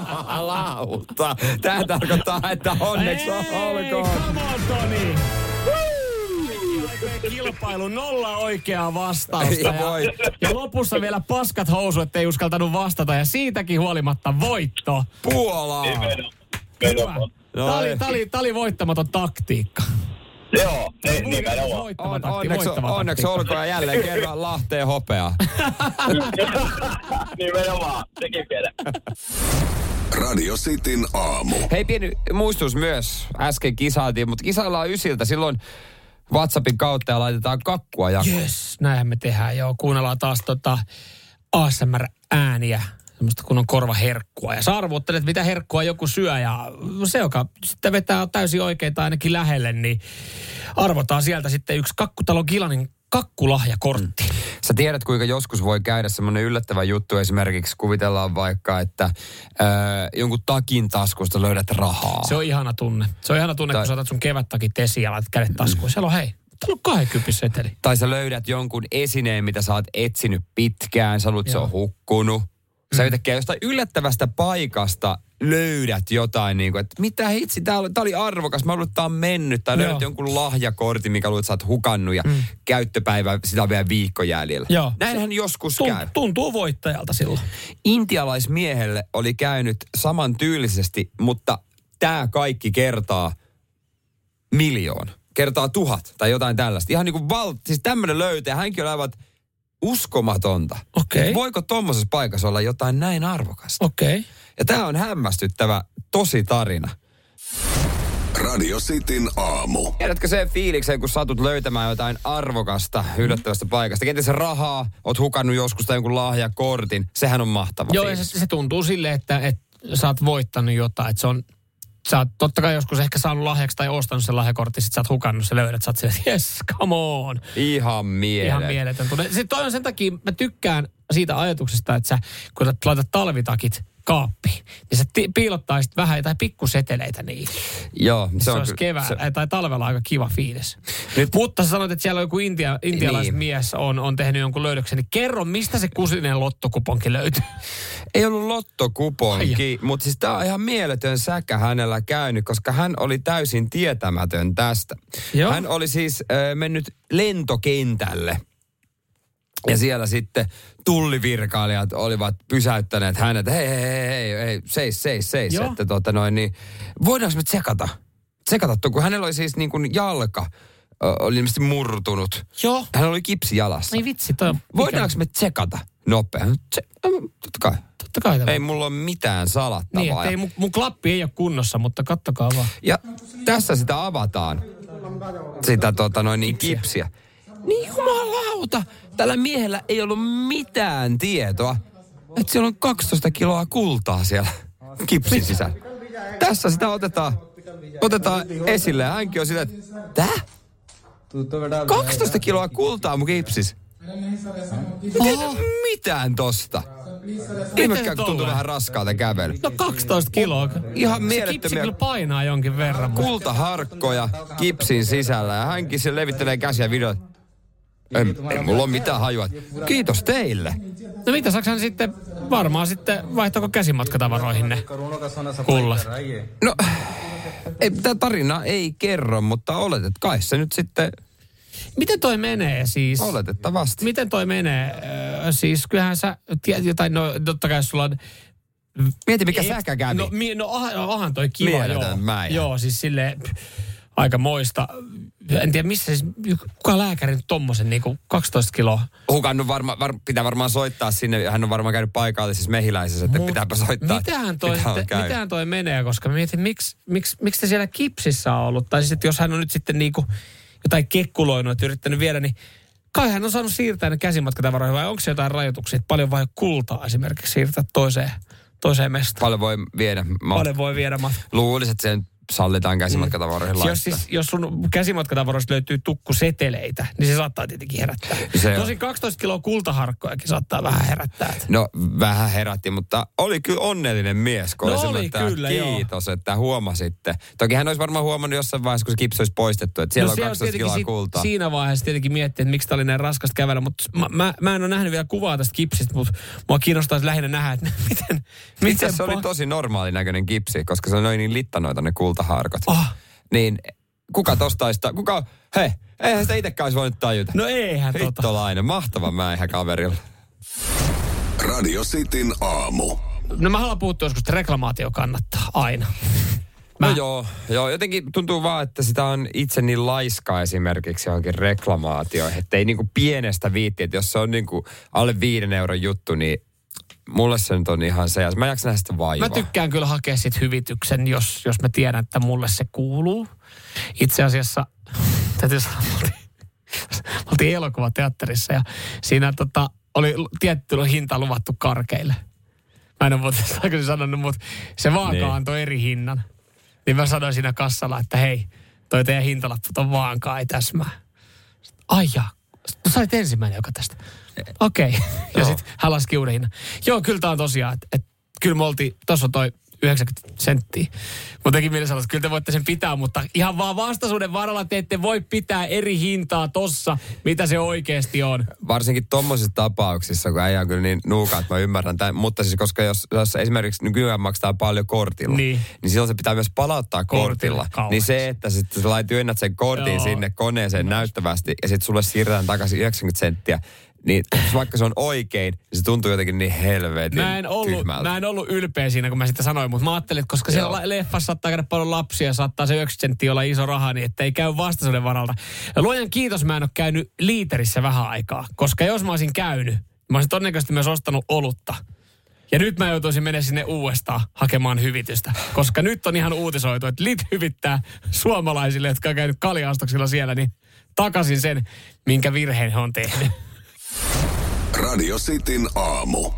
jumalauta. Tää tarkoittaa, että onneksi olkoon. come on, Toni! Kilpailu nolla oikeaa vastausta. Ja Ja, voi. ja lopussa vielä paskat housu, ettei uskaltanut vastata. Ja siitäkin huolimatta voitto. Puolaa. Hyvä. No Tämä oli, ei. tää oli, tää oli voittamaton taktiikka. Joo, ei, nimenomaan. Voittava On, onneksi, onneksi olkoon ja jälleen kerran Lahteen hopeaa. nimenomaan, sekin vielä. Radio Cityn aamu. Hei, pieni muistutus myös. Äsken kisailtiin, mutta kisaillaan ysiltä. Silloin WhatsAppin kautta ja laitetaan kakkua jakoon. Yes, näinhän me tehdään joo. Kuunnellaan taas tota ASMR-ääniä, semmoista kun on korvaherkkua. Ja sä arvottelet, mitä herkkua joku syö ja se, joka sitten vetää täysin oikein tai ainakin lähelle, niin arvotaan sieltä sitten yksi Kakkutalo Gilanin kakkulahjakortti. Mm. Sä tiedät, kuinka joskus voi käydä semmoinen yllättävä juttu. Esimerkiksi kuvitellaan vaikka, että ää, jonkun takin taskusta löydät rahaa. Se on ihana tunne. Se on ihana tunne, Tai- kun sä otat sun kevättäkin tesiä ja laitat kädet taskuun. Siellä on hei, täällä on 20 seteli. Tai sä löydät jonkun esineen, mitä sä oot etsinyt pitkään. Sä luulet, se on hukkunut. Sä yhtäkkiä jostain yllättävästä paikasta löydät jotain, niin kuin, että mitä hitsi, tää oli, tää oli arvokas, mä luulen, että tää on mennyt. Tai löydät jonkun lahjakortin, mikä luulet, että sä oot hukannut ja mm. käyttöpäivä, sitä on vielä viikko jäljellä. Joo. Näinhän joskus Tunt, käy. tuntuu voittajalta silloin. Intialaismiehelle oli käynyt saman tyylisesti, mutta tämä kaikki kertaa miljoona. Kertaa tuhat tai jotain tällaista. Ihan niin kuin val... Siis tämmöinen löytää. Hänkin on aivan uskomatonta. Okei. Voiko tuommoisessa paikassa olla jotain näin arvokasta? Okei. Okay. Ja tämä on hämmästyttävä tosi tarina. Radio Cityn aamu. Tiedätkö sen fiiliksen, kun satut löytämään jotain arvokasta, yllättävästä paikasta? Kenties rahaa, oot hukannut joskus tai jonkun lahjakortin. Sehän on mahtava Joo, se, se tuntuu silleen, että, että sä oot voittanut jotain. Että se on, sä oot totta kai joskus ehkä saanut lahjaksi tai ostanut sen lahjakortin, sit sä oot hukannut, se löydät, sä oot silleen, yes, come on. Ihan mieletön. Ihan mieletön. Sitten toi on sen takia, mä tykkään siitä ajatuksesta, että sä, kun laitat talvitakit kaappiin, niin sä ti- piilottaisit vähän jotain pikkuseteleitä niihin. Joo, Se, se olisi kyllä- keväällä se- tai talvella aika kiva fiilis. Nyt-. Mutta sä sanoit, että siellä on joku intia, intialaismies Niin. on, on tehnyt jonkun löydöksen. Niin kerro, mistä se kusinen lottokuponki löytyy? Ei ollut lottokuponki, mutta siis tämä on ihan mieletön säkä hänellä käynyt, koska hän oli täysin tietämätön tästä. Joo. Hän oli siis äh, mennyt lentokentälle. Ja siellä sitten tullivirkailijat olivat pysäyttäneet hänet. Hei, hei, hei, hei, hei seis, seis, seis. Joo. Että tota noin, niin, voidaanko me tsekata? Tsekata, tuon, kun hänellä oli siis niin kuin jalka, oli ilmeisesti murtunut. Joo. Hän oli kipsi jalassa. Ei vitsi, toi on... Voidaanko me tsekata nopeasti? Tse, no, totta kai. Totta kai tämä. Ei mulla ole mitään salattavaa. Niin, ei, mun, mun klappi ei ole kunnossa, mutta kattokaa vaan. Ja tässä sitä avataan. Sitä tota noin niin kipsiä. Niin jumalauta, tällä miehellä ei ollut mitään tietoa, että siellä on 12 kiloa kultaa siellä kipsin sisällä. Tässä sitä otetaan, otetaan esille hänkin on sitä, että tää? 12 kiloa kultaa mun kipsis. Tiedä mitään tosta. Ihmekään, kun tuntuu vähän raskaalta kävellä. No 12 kiloa. Ihan Se mielettömiä kyllä painaa jonkin verran. kultaharkkoja kipsin sisällä ja hänkin se levittelee käsiä videot. Ei, ei mulla ole mitään hajua. Kiitos teille. No mitä, saaks hän sitten, varmaan sitten, vaihtako käsimatkatavaroihin ne kullat? No, ei, tämä tarina ei kerro, mutta oletet kai se nyt sitten Miten toi menee siis? oletettavasti. Miten toi menee? Öö, siis kyllähän sä jotain, no totta kai sulla on... Mieti mikä säkä kävi. No, mi, no aha, ahan toi kiva, joo. mäijä. Joo, siis silleen aika moista. En tiedä missä siis, kuka lääkäri nyt tommosen niinku 12 kiloa. Hukannut varma, var, pitää varmaan soittaa sinne. Hän on varmaan käynyt paikallisessa mehiläisessä, että Mut pitääpä soittaa. Mitähän toi, mitä käynyt. mitähän toi menee, koska mä mietin, miksi, miksi, miksi te siellä kipsissä on ollut? Tai siis, että jos hän on nyt sitten niinku jotain kekkuloinut, yrittänyt viedä, niin kai hän on saanut siirtää ne käsimatkatavaroihin, vai onko se jotain rajoituksia, että paljon vai kultaa esimerkiksi siirtää toiseen, toiseen mestaan? Paljon voi viedä. Mä Paljon voi viedä matkaa. luulisin, että sen sallitaan käsimatkatavaroihin Jos, laittaa. siis, jos sun käsimatkatavaroista löytyy tukkuseteleitä, niin se saattaa tietenkin herättää. Se on. Tosin 12 kiloa kultaharkkojakin saattaa vähän herättää. No vähän herätti, mutta oli kyllä onnellinen mies, kun No oli oli kyllä, joo. kiitos, että huomasitte. Toki hän olisi varmaan huomannut jossain vaiheessa, kun se kipsi olisi poistettu, että siellä on No se 12 tietenkin kiloa kultaa. Siinä vaiheessa tietenkin miettii, että miksi tämä oli näin raskasta kävellä, mutta mä, mä, mä en ole nähnyt vielä kuvaa tästä kipsistä, mutta mua kiinnostaisi lähinnä nähdä, että miten, miten se oli tosi normaali näköinen kipsi, koska se on noin niin littanoita ne kultaharkot. Oh. Niin kuka tosta olisi, kuka, hei, eihän sitä itsekään olisi voinut tajuta. No eihän tota. Hittolainen, mahtava mäihä kaverilla. Radio Cityn aamu. No mä haluan puhua joskus, että reklamaatio kannattaa aina. No Mä- joo, joo, jotenkin tuntuu vaan, että sitä on itse niin laiska esimerkiksi johonkin reklamaatioihin, että ei niinku pienestä viitti, että jos se on niinku alle viiden euron juttu, niin mulle se nyt on ihan se, mä en jaksa nähdä sitä vaivaa. Mä tykkään kyllä hakea sit hyvityksen, jos, jos mä tiedän, että mulle se kuuluu. Itse asiassa, täytyy sanoa, me oltiin, me oltiin elokuvateatterissa ja siinä tota, oli tietty hinta luvattu karkeille. Mä en ole muuten aikaisemmin sanonut, mutta se vaaka Niin. antoi eri hinnan. Niin mä sanoin siinä kassalla, että hei, toi teidän hintalappu on vaankaan, ei täsmää. Ai jaa, no sä olit ensimmäinen, joka tästä. Okei. Okay. Ja Joo. sitten hän laski uuden hinnan. Joo, kyllä tää on tosiaan, että et, kyllä me oltiin, tossa on toi 90 senttiä. Mutta teki mielessä sanoa, että kyllä te voitte sen pitää, mutta ihan vaan vastaisuuden varalla te ette voi pitää eri hintaa tossa, mitä se oikeasti on. Varsinkin tommosissa tapauksissa, kun äijä on kyllä niin nuuka, että mä ymmärrän tämän. Mutta siis koska jos, jos esimerkiksi nykyään maksaa paljon kortilla, Niin. niin silloin se pitää myös palauttaa Kortilla, kortilla. niin se, että sitten sä lait työnnät sen kortin Joo. sinne koneeseen näyttävästi ja sitten sulle siirretään takaisin 90 senttiä, niin vaikka se on oikein, niin se tuntuu jotenkin niin helvetin Mä en, ollut, tyhmältä. mä en ollut ylpeä siinä, kun mä sitä sanoin, mutta mä ajattelin, että koska siellä Joo. leffassa saattaa käydä paljon lapsia, saattaa se 90 senttiä olla iso raha, niin että ei käy vastaisuuden varalta. Ja luojan kiitos, mä en ole käynyt liiterissä vähän aikaa, koska jos mä olisin käynyt, mä olisin todennäköisesti myös ostanut olutta. Ja nyt mä joutuisin mennä sinne uudestaan hakemaan hyvitystä. Koska nyt on ihan uutisoitu, että Lit hyvittää suomalaisille, jotka on käynyt kaljaostoksilla siellä, niin takaisin sen, minkä virheen he on tehnyt. Radio Cityn aamu.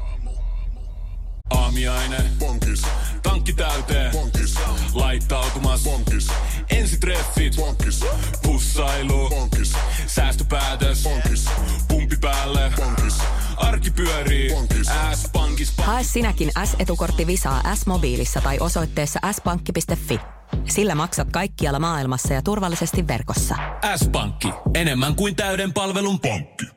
Aamiainen. Bonkis. Tankki täyteen. Bonkis. Laittautumas. Bonkis. Ensitreffit. Bonkis. Pussailu. Bonkis. Säästöpäätös. Bonkis. Pumpi päälle. Bonkis. Arki pyörii. Bonkis. S-pankis. Hae sinäkin S-etukortti Visaa S-mobiilissa tai osoitteessa s-pankki.fi. Sillä maksat kaikkialla maailmassa ja turvallisesti verkossa. S-pankki. Enemmän kuin täyden palvelun pankki.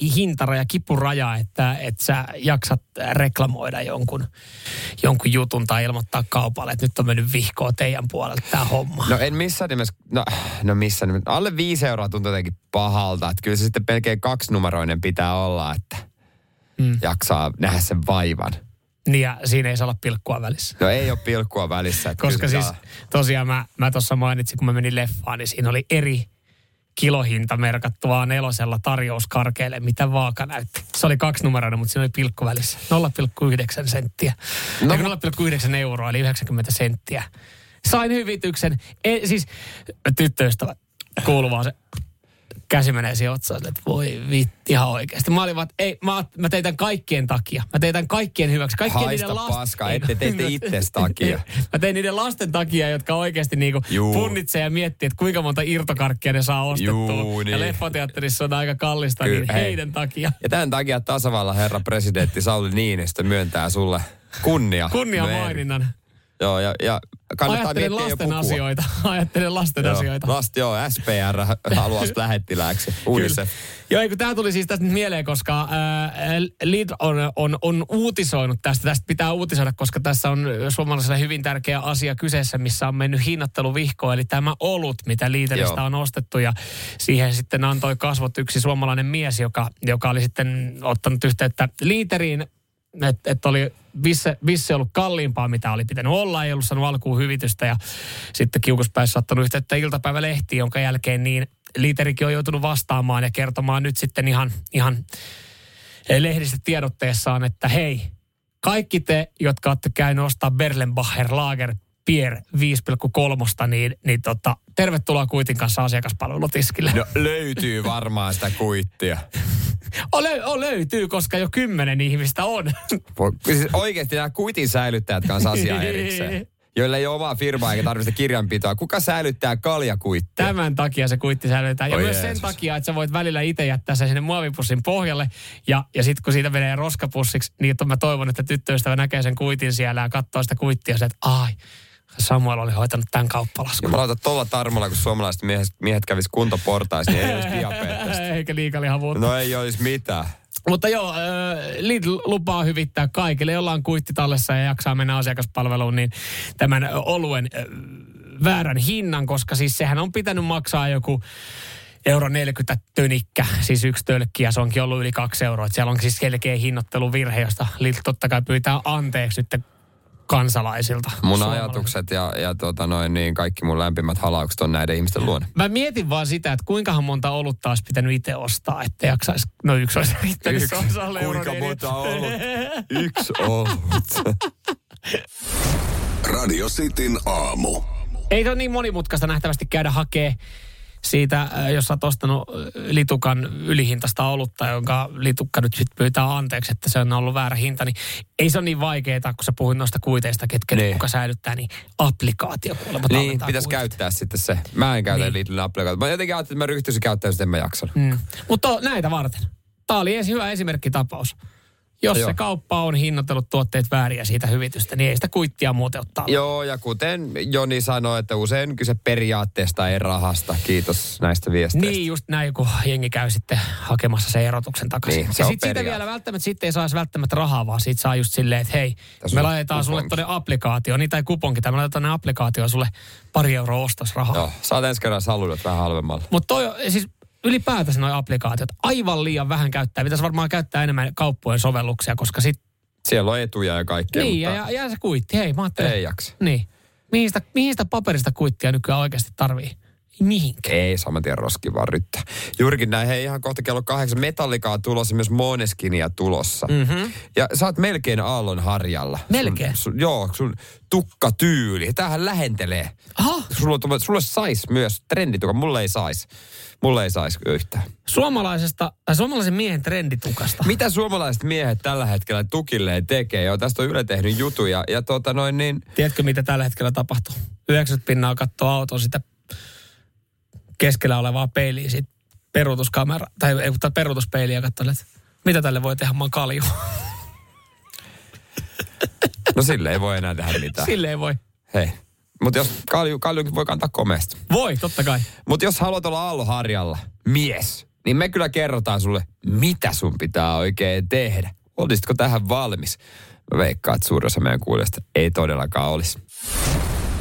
hintaraja, kipuraja, että, että sä jaksat reklamoida jonkun, jonkun jutun tai ilmoittaa kaupalle, että nyt on mennyt vihkoa teidän puolelta tämä homma? No en missään nimessä, no, no missään nimessä. Alle viisi euroa tuntuu jotenkin pahalta. Että kyllä se sitten melkein kaksinumeroinen pitää olla, että Mm. jaksaa nähdä sen vaivan. Niin ja siinä ei saa olla pilkkua välissä. No ei ole pilkkua välissä. Koska siis tosiaan mä, mä tuossa mainitsin, kun mä menin leffaan, niin siinä oli eri kilohinta merkattu vaan nelosella tarjouskarkeelle, mitä vaaka näytti. Se oli kaksinumeroinen, mutta siinä oli pilkku välissä. 0,9 senttiä. No. 0,9 euroa, eli 90 senttiä. Sain hyvityksen. E, siis tyttöystävä kuuluu vaan se käsi menee siihen otsaan, että voi vitti ihan oikeasti. Mä olin vaan, ei, mä, mä tein tämän kaikkien takia. Mä tein tämän kaikkien hyväksi. Kaikkien Haista niiden lasten... paska, ette teitte itses takia. Mä tein niiden lasten takia, jotka oikeasti niinku Juu. punnitsee ja miettii, että kuinka monta irtokarkkia ne saa ostettua. Juu, niin. Ja leffateatterissa on aika kallista, Kyllä, niin hei. heidän takia. Ja tämän takia tasavallan herra presidentti Sauli Niinistö myöntää sulle kunnia. Kunnia maininnan. Joo, ja, ja kannattaa Ajattelen lasten asioita. Ajattelen lasten Joo, asioita. Last, joo, SPR haluaa lähettilääksi. Unicef. Joo, kun tämä tuli siis tästä nyt mieleen, koska ää, Lid on, on, on uutisoinut tästä. Tästä pitää uutisoida, koska tässä on suomalaiselle hyvin tärkeä asia kyseessä, missä on mennyt hinnoitteluvihko. Eli tämä olut, mitä Joo. on ostettu. Ja siihen sitten antoi kasvot yksi suomalainen mies, joka, joka oli sitten ottanut yhteyttä Liiteriin että et oli visse, visse ollut kalliimpaa, mitä oli pitänyt olla, ei ollut saanut alkuun hyvitystä ja sitten kiukuspäissä ottanut yhteyttä iltapäivälehtiin, jonka jälkeen niin liiterikin on joutunut vastaamaan ja kertomaan nyt sitten ihan, ihan lehdistä tiedotteessaan, että hei, kaikki te, jotka olette käynyt ostaa Berlenbacher Lager Pier 5,3, niin, niin tota, tervetuloa kuitin kanssa asiakaspalvelutiskille. No löytyy varmaan sitä kuittia. O, lö, o, löytyy, koska jo kymmenen ihmistä on. Siis oikeasti nämä kuitin säilyttäjät kanssa asiaa erikseen. Joilla ei ole omaa firmaa eikä tarvitse kirjanpitoa. Kuka säilyttää kaljakuittia? Tämän takia se kuitti säilytetään. Ja Oi myös Jeesus. sen takia, että sä voit välillä itse jättää sen sinne muovipussin pohjalle. Ja, ja sitten kun siitä menee roskapussiksi, niin mä toivon, että tyttöystävä näkee sen kuitin siellä ja katsoo sitä kuittia. Ja että ai, Samuel oli hoitanut tämän kauppalaskun. Jumalauta, tuolla tarmolla, kun suomalaiset miehet, miehet kävis kuntoportaissa, niin ei olisi diabeettista. Eikä liikalihavuutta. No ei olisi mitään. Mutta joo, äh, Lidl lupaa hyvittää kaikille, jolla on kuitti tallessa ja jaksaa mennä asiakaspalveluun, niin tämän oluen äh, väärän hinnan, koska siis sehän on pitänyt maksaa joku euro 40 tönikkä, siis yksi tölkki, ja se onkin ollut yli kaksi euroa. Et siellä on siis selkeä hinnoitteluvirhe, josta Lidl totta kai pyytää anteeksi nyt kansalaisilta. Mun ajatukset ja, ja tota noin, niin kaikki mun lämpimät halaukset on näiden ihmisten luona. Mä mietin vaan sitä, että kuinkahan monta olutta olisi pitänyt itse ostaa, että jaksaisi. No yksi olisi riittänyt, euro Kuinka neljä. monta ollut? Yksi ollut. Radio Cityn aamu. Ei se ole niin monimutkaista nähtävästi käydä hakee siitä, äh, jos sä oot ostanut äh, litukan ylihintasta olutta, jonka litukka nyt sitten pyytää anteeksi, että se on ollut väärä hinta, niin ei se ole niin vaikeaa, kun sä puhuit noista kuiteista, ketkä Niin. kuka säilyttää, niin applikaatio kuulemma Niin, pitäisi kuitit. käyttää sitten se. Mä en käytä Niin. Lidlin applikaatiota. Mä jotenkin ajattelin, että mä ryhtyisin käyttämään sitä, en mä jaksanut. Mm. Mutta näitä varten. Tämä oli hyvä esimerkkitapaus. Jos Joo. se kauppa on hinnoitellut tuotteet väärin ja siitä hyvitystä, niin ei sitä kuittia muuten ottaa. Joo, ja kuten Joni sanoi, että usein kyse periaatteesta ei rahasta. Kiitos näistä viesteistä. Niin, just näin, kun jengi käy sitten hakemassa sen erotuksen takaisin. Niin, se ja sitten siitä vielä välttämättä, sitten ei saisi välttämättä rahaa, vaan siitä saa just silleen, että hei, Tässä me laitetaan sulle kuponki. tuonne applikaatio, niin tai kuponki, tai me laitetaan ne applikaatioon sulle pari euroa ostosrahaa. Joo, saat ensi kerran saludot vähän halvemmalla. Mutta toi, siis ylipäätänsä nuo applikaatiot, aivan liian vähän käyttää. Pitäisi varmaan käyttää enemmän kauppojen sovelluksia, koska sit, Siellä on etuja ja kaikkea, niin, ja, mutta ja, ja se kuitti, hei, mä ajattelen. ei jaksa. Niin. Mihin sitä, mihin sitä paperista kuittia nykyään oikeasti tarvii? Ei Mihinkään. Ei saman tien roski vaan ryttää. Juurikin näin, hei ihan kohta kello kahdeksan. Metallikaa tulossa, myös Moneskinia tulossa. Mm-hmm. Ja sä oot melkein aallon harjalla. Melkein? Sun, sun, joo, sun tukkatyyli. Tämähän lähentelee. Aha, Sulle, sulle sais myös trenditukka, mulle ei sais. Mulle ei sais yhtään. suomalaisesta, äh, suomalaisen miehen trenditukasta. Mitä suomalaiset miehet tällä hetkellä tukilleen tekee? Joo, tästä on Yle tehnyt jutuja. Ja tota noin niin, Tiedätkö, mitä tällä hetkellä tapahtuu? 90 pinnaa katsoo auton sitä keskellä olevaa peiliä, sit peruutuskamera, tai ei, tai peruutuspeiliä ja katsoo, että mitä tälle voi tehdä, mä oon kalju. no sille ei voi enää tehdä mitään. Silleen voi. Hei. Mutta jos kalju, kaljunkin voi kantaa komeasti. Voi, totta kai. Mutta jos haluat olla Aalloharjalla mies, niin me kyllä kerrotaan sulle, mitä sun pitää oikein tehdä. Olisitko tähän valmis? Mä veikkaan, että suurin osa meidän kuulijasta ei todellakaan olisi.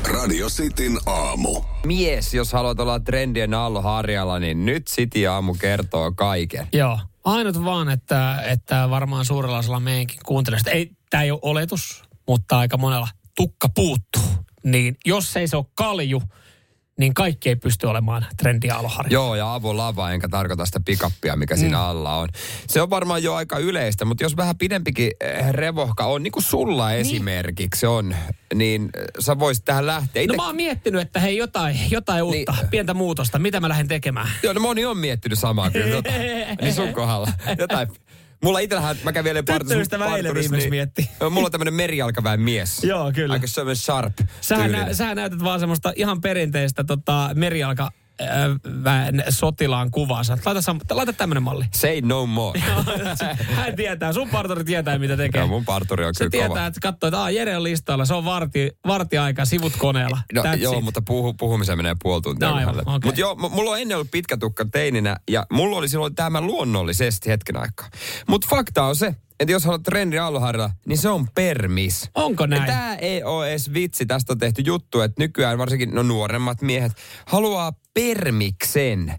Radio Cityn aamu. Mies, jos haluat olla trendien Aalloharjalla, niin nyt City Aamu kertoo kaiken. Joo. Ainut vaan, että, että varmaan suurella osalla meidänkin kuuntelijoista, ei, tämä ei ole oletus, mutta aika monella tukka puuttuu. Niin jos ei se ole kalju, niin kaikki ei pysty olemaan trendiaaloharja. Joo, ja avolava, enkä tarkoita sitä pikappia, mikä siinä Mm. alla on. Se on varmaan jo aika yleistä, mutta jos vähän pidempikin eh, revohka on, niin kuin sulla esimerkiksi on, niin eh, sä voisit tähän lähteä. No Ite- mä oon miettinyt, että hei jotain, jotain uutta, Niin. pientä muutosta, mitä mä lähden tekemään. Joo, no moni on miettinyt samaa kyllä. Tota, niin sun kohdalla. Jotain. Mulla itsellähän, mä kävin eilen partus, Tyttöystävä eilen viimeksi mietti. Mulla on tämmönen merijalkaväen mies. Joo, kyllä. Aika semmoinen sharp Sähän, nä, sä näytät vaan semmoista ihan perinteistä tota, merijalka väen sotilaan kuvansa. Laita, laita tämmönen malli. Say no more. Hän tietää, sun parturi tietää mitä tekee. Joo, mun parturi on Se kyllä tietää, kova. että katsoo, että Aa, Jere on listalla, se on varti, vartiaika, sivut koneella. No, That's joo, it. mutta puhu, puhumiseen menee puoli tuntia. No, aivan, okei. Mutta joo, mulla on ennen ollut pitkä tukka teininä ja mulla oli silloin tämä luonnollisesti hetken aikaa. Mutta fakta on se, että jos haluat trendi alharilla, niin se on permis. Onko näin? Tämä ei ole edes vitsi, tästä on tehty juttu, että nykyään varsinkin no nuoremmat miehet haluaa permiksen.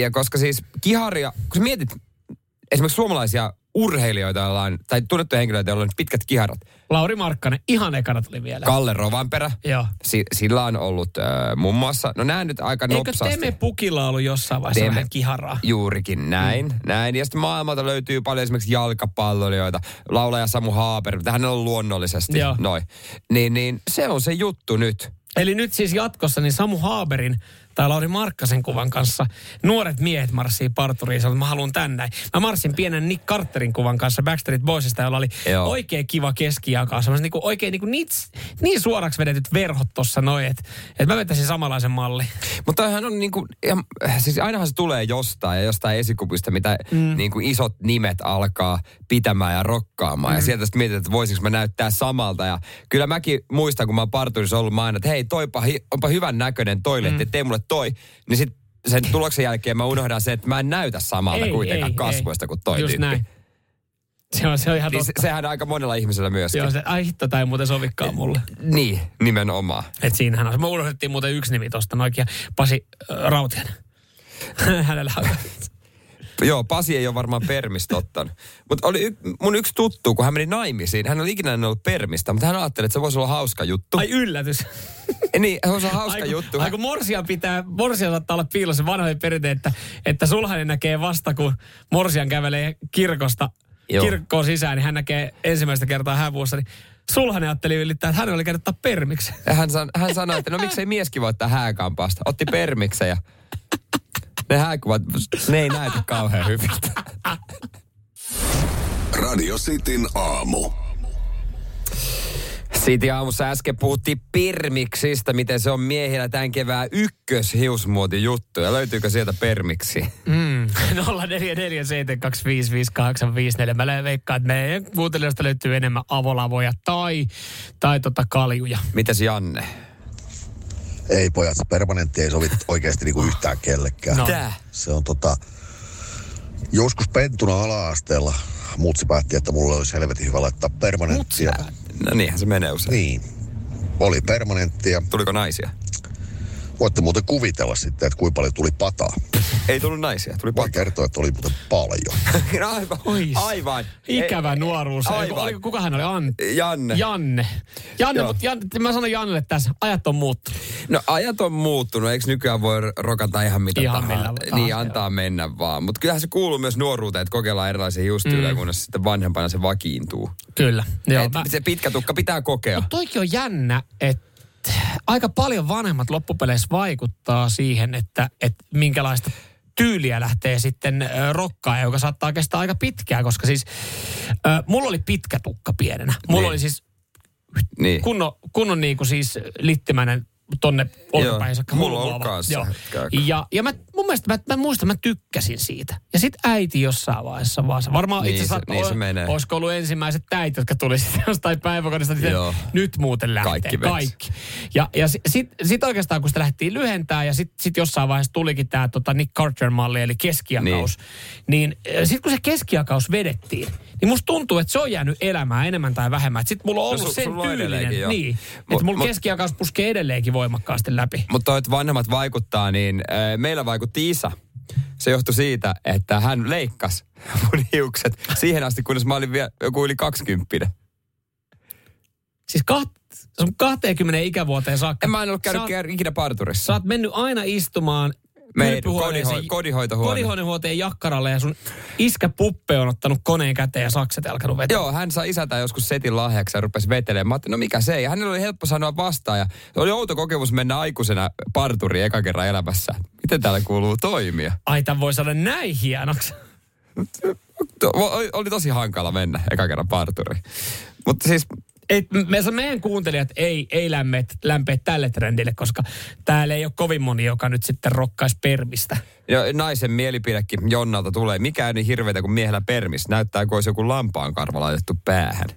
Ja, koska siis kiharia, kun sä mietit esimerkiksi suomalaisia urheilijoita, joilla on, tai tunnettuja henkilöitä, joilla on pitkät kiharat. Lauri Markkanen, ihan ekana tuli vielä. Kalle Rovanperä. Joo. Si- sillä on ollut äh, muun muassa, no nämä nyt aika Eikö nopsasti. Teme Pukilla ollut jossain vaiheessa Teme. vähän kiharaa? Juurikin näin, mm. näin. Ja sitten maailmalta löytyy paljon esimerkiksi jalkapalloilijoita, laulaja Samu Haaper, hänellä on luonnollisesti Joo. noin. Niin, niin se on se juttu nyt. Eli nyt siis jatkossa niin Samu Haaberin tai Lauri Markkasen kuvan kanssa nuoret miehet marssii parturiin. Sanoin, että mä haluan tän näin. Mä marssin pienen Nick Carterin kuvan kanssa Backstreet Boysista, jolla oli Joo. oikein kiva keskijakaa. Sellaiset niinku oikein niinku niin, niin suoraksi vedetyt verhot tossa noin, että et mä vetäisin samanlaisen mallin. Mutta on niinku, ihan, siis ainahan se tulee jostain ja jostain esikuvista, mitä mm. niinku isot nimet alkaa pitämään ja rokkaamaan. Mm. Ja sieltä sitten mietit, että voisinko mä näyttää samalta. Ja kyllä mäkin muistan, kun mä oon parturissa ollut, mä aina, että hei, toipa, hi- onpa hyvän näköinen toi lehti, mm. tee mulle toi. Niin sit sen tuloksen jälkeen mä unohdan se, että mä en näytä samalta Ei, kuitenkaan ei, kasvoista kuin toi Just tyyppi. näin. Se on, se on ihan Niin se, totta. sehän aika monella ihmisellä myöskin. Joo, se, ai hitto, tämä ei muuten sovikaan mulle. Niin, nimenomaan. Et siinähän on. Me unohdettiin muuten yksi nimi tosta, noikin Pasi äh, Rautianen. Hänellä on. Joo, Pasi ei ole varmaan permistä ottanut. Mutta oli y- mun yksi tuttu, kun hän meni naimisiin. Hän oli ikinä ollut permistä, mutta hän ajatteli, että se voisi olla hauska juttu. Ai yllätys. Niin, se olla hauska Aiku, juttu. Aiku morsia pitää, morsia saattaa olla piilossa vanhojen perinteet, että, että sulhanen näkee vasta, kun morsian kävelee kirkosta, Joo. kirkkoon sisään, niin hän näkee ensimmäistä kertaa hävuossa, niin sulhanen ajatteli ylittää, että hän oli käynyt permiksi. Ja hän, san, hän sanoi, että no miksei mieskin voi ottaa hääkampaasta. Otti permiksen ja ne hääkuvat, ne ei näytä kauhean hyviltä. Radio Cityn aamu. Siitä aamussa äsken puhuttiin permiksistä, miten se on miehillä tämän kevään ykköshiusmuoti juttu. Ja löytyykö sieltä permiksi? Mm. 0447255854. Mä veikkaan, että meidän kuuntelijoista löytyy enemmän avolavoja tai, tai tota kaljuja. Mitäs Janne? Ei pojat, se permanentti ei sovi oikeasti niinku yhtään kellekään. No. Tää? Se on tota, joskus pentuna ala-asteella mutsi päätti, että mulle olisi helvetin hyvä laittaa permanenttia. No niinhän se menee usein. Niin. Oli permanenttia. Tuliko naisia? Voitte muuten kuvitella sitten, että kuinka paljon tuli pataa. Ei tullut naisia, tuli Voin kertoa, että oli muuten paljon. aivan. Ois. aivan. Ikävä Ei- nuoruus. Aivan. Oliko, kuka hän oli? An... Janne. Janne. Janne, mutta Janne, mä sanon Jannelle tässä, ajat on muuttunut. No ajat on muuttunut, eikö nykyään voi rokata ihan mitä Ihan tahansa? millä tahansa, Niin, antaa mennä vaan. Mutta kyllähän se kuuluu myös nuoruuteen, että kokeillaan erilaisia hiustyyliä, mm. kunnes sitten vanhempana se vakiintuu. Kyllä. Joo, Et mä... Se pitkä tukka pitää kokea. Mutta toikin on jännä, että aika paljon vanhemmat loppupeleissä vaikuttaa siihen, että, että minkälaista tyyliä lähtee sitten rokkaa, joka saattaa kestää aika pitkään, koska siis ö, mulla oli pitkä tukka pienenä. Mulla Niin. oli siis Niin. kunnon, kunnon niinku siis littimäinen tonne olkapäin saakka. mulla on kanssa. Ja, ja mä, mun mielestä mä, mä muistan, mä tykkäsin siitä. Ja sit äiti jossain vaiheessa vaan se. Varmaan Niin itse se- asiassa, niin se menee. olisiko ollut ensimmäiset täit, jotka tuli sitten jostain päiväkodista. Niin nyt muuten lähtee. Kaikki. Kaikki. Ja, ja sitten sit, sit oikeastaan, kun sitä lähdettiin lyhentää ja sitten sit jossain vaiheessa tulikin tämä tota Nick Carter-malli, eli keskiakaus. Niin, niin sitten kun se keskiakaus vedettiin, niin musta tuntuu, että se on jäänyt elämään enemmän tai vähemmän. Sitten mulla on No ollut su- sen tyylinen. Niin, että mulla mut- keskiakaus puskee edelleenkin voimakkaasti läpi. Mutta toi, että vanhemmat vaikuttaa, niin äh, meillä vaikutti isä. Se johtui siitä, että hän leikkasi mun hiukset siihen asti, kunnes mä olin vielä joku yli 20. Siis kaht, sun 20 ikävuoteen saakka. En mä en ollut käynyt Sä oot- ikinä parturissa. Sä oot mennyt aina istumaan kodiho- kodinhoitohuone. Kodinhoitohuoneen jakkaralle ja sun iskä Puppe on ottanut koneen käteen ja sakset alkanut vetää. Joo, hän sai isältä joskus setin lahjaksi ja rupesi vetelemään. Mä ajattelin, no mikä se? Ja hänellä oli helppo sanoa vastaan. Ja oli outo kokemus mennä aikuisena parturiin eka kerran elämässä. Miten täällä kuuluu toimia? Ai, tämän voi saada näin hienoksi. Oli, tosi hankala mennä eka kerran parturiin. Mutta siis Et me, meidän kuuntelijat ei, ei lämpeä, lämpeä tälle trendille, koska täällä ei ole kovin moni, joka nyt sitten rokkaisi permistä. Ja naisen mielipidekin Jonnalta tulee. Mikä ei niin hirveätä kuin miehellä permis. Näyttää, kuin olisi joku lampaan karva laitettu päähän.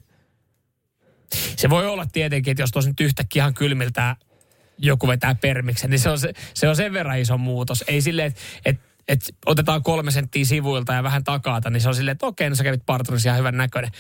Se voi olla tietenkin, että jos tosin yhtäkkiä ihan kylmiltää joku vetää permiksen, niin se on, se, se on sen verran iso muutos. Ei silleen, että et, et otetaan kolme senttiä sivuilta ja vähän takaata, niin se on silleen, että okei, no sä kävit parturissa ihan hyvän näköinen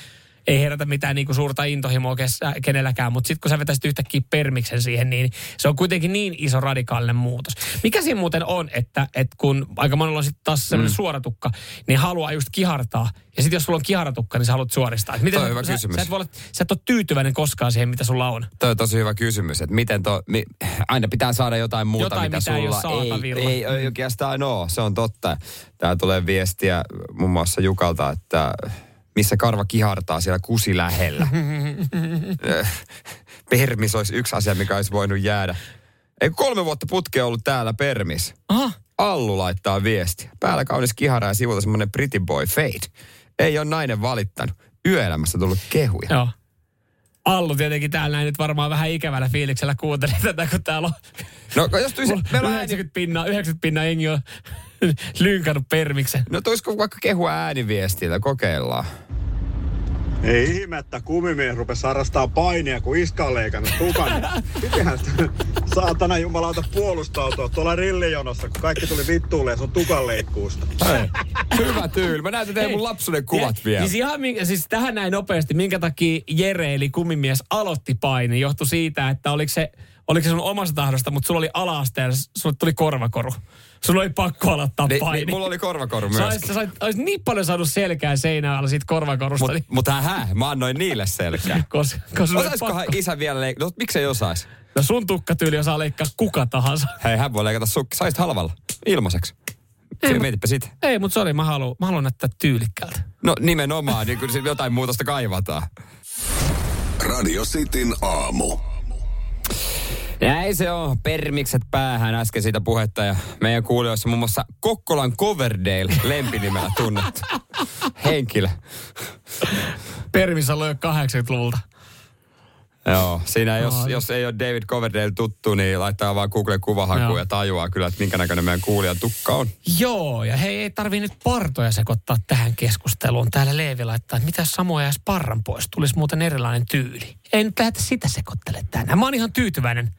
ei herätä mitään niinku suurta intohimoa kes- kenelläkään, mutta sitten kun sä vetäisit yhtäkkiä permiksen siihen, niin se on kuitenkin niin iso radikaalinen muutos. Mikä siinä muuten on, että, että kun aika monella on sitten taas sellainen mm. suoratukka, niin haluaa just kihartaa. Ja sitten jos sulla on kiharatukka, niin sä haluat suoristaa. Et miten Toi on sä, hyvä sä, kysymys. Sä et, olla, sä et ole tyytyväinen koskaan siihen, mitä sulla on. Toi on tosi hyvä kysymys, että miten to, mi, aina pitää saada jotain muuta, Jotain, mitä, mitä ei sulla ei, saatavilla. ei, ei oikeastaan ole. Se on totta. Tää tulee viestiä muun muassa Jukalta, että missä karva kihartaa siellä kusi lähellä. Äh, Permis olisi yksi asia, mikä olisi voinut jäädä. Ei kolme vuotta putkea ollut täällä Permis. Aha. Allu laittaa viesti. Päällä kaunis kihara ja sivulta semmonen pretty boy fade. Ei ole nainen valittanut. Yöelämässä tullut kehuja. Joo. Allu tietenkin täällä näin nyt varmaan vähän ikävällä fiiliksellä kuunteli tätä, kun täällä on No jos tulisi, meillä on ääni, 90 pinnaa, 90 pinnaa jengi on lynkannut permiksen. no tuisiko vaikka kehua ääniviestillä, kokeillaan. Ei ihme, että kumimies rupesi harrastaa painia, kun iska on leikannut tukan. Pitihän sitä saatana jumalauta puolustautua tuolla rillijonossa, kun kaikki tuli vittuulle sun tukan leikkuusta. Hyvä tyyli. Mä näytän teille mun lapsuuden kuvat Ja- vielä. Siis, ihan, minkä- siis tähän näin nopeasti, minkä takia Jere eli kumimies aloitti paini, johtui siitä, että oliko se, oliko se sun omasta tahdosta, mutta sulla oli ala-asteella, sulle tuli korvakoru. Sulla oli pakko aloittaa Niin, paini. niin, mulla oli korvakoru Sä myös. olisit, sä olisit, olisit niin paljon saanut selkää seinään alla siitä korvakorusta. Mut, niin, mutta hä, mä annoin niille selkää. oli Osaisikohan pakko. isä vielä leikata? No, miksei osais? No sun tukkatyyli osaa leikkaa kuka tahansa. Hei, hän voi leikata sukki. Saisit halvalla. Ilmaiseksi. Ei, mut- mietipä sitä. Ei, mutta sori, mä haluan, mä haluan näyttää tyylikkäältä. No nimenomaan, niin kyllä jotain muutosta kaivataan. Radio Cityn aamu. Näin se on. Permikset päähän äsken siitä puhetta ja meidän kuulijoissa muun muassa Kokkolan Coverdale lempinimellä tunnettu henkilö. Permis on jo 80-luvulta. Joo, siinä jos, Aa, jos ei ole David Coverdale tuttu, niin laittaa vaan Google kuvahakuun ja tajuaa kyllä, että minkä näköinen meidän kuulijan tukka on. Joo, ja hei, ei tarvii nyt partoja sekoittaa tähän keskusteluun. Täällä Leevi laittaa, että mitä Samoja jäisi parran pois, tulisi muuten erilainen tyyli. Ei nyt lähdetä sitä sekoittelemaan tänään. Mä oon ihan tyytyväinen.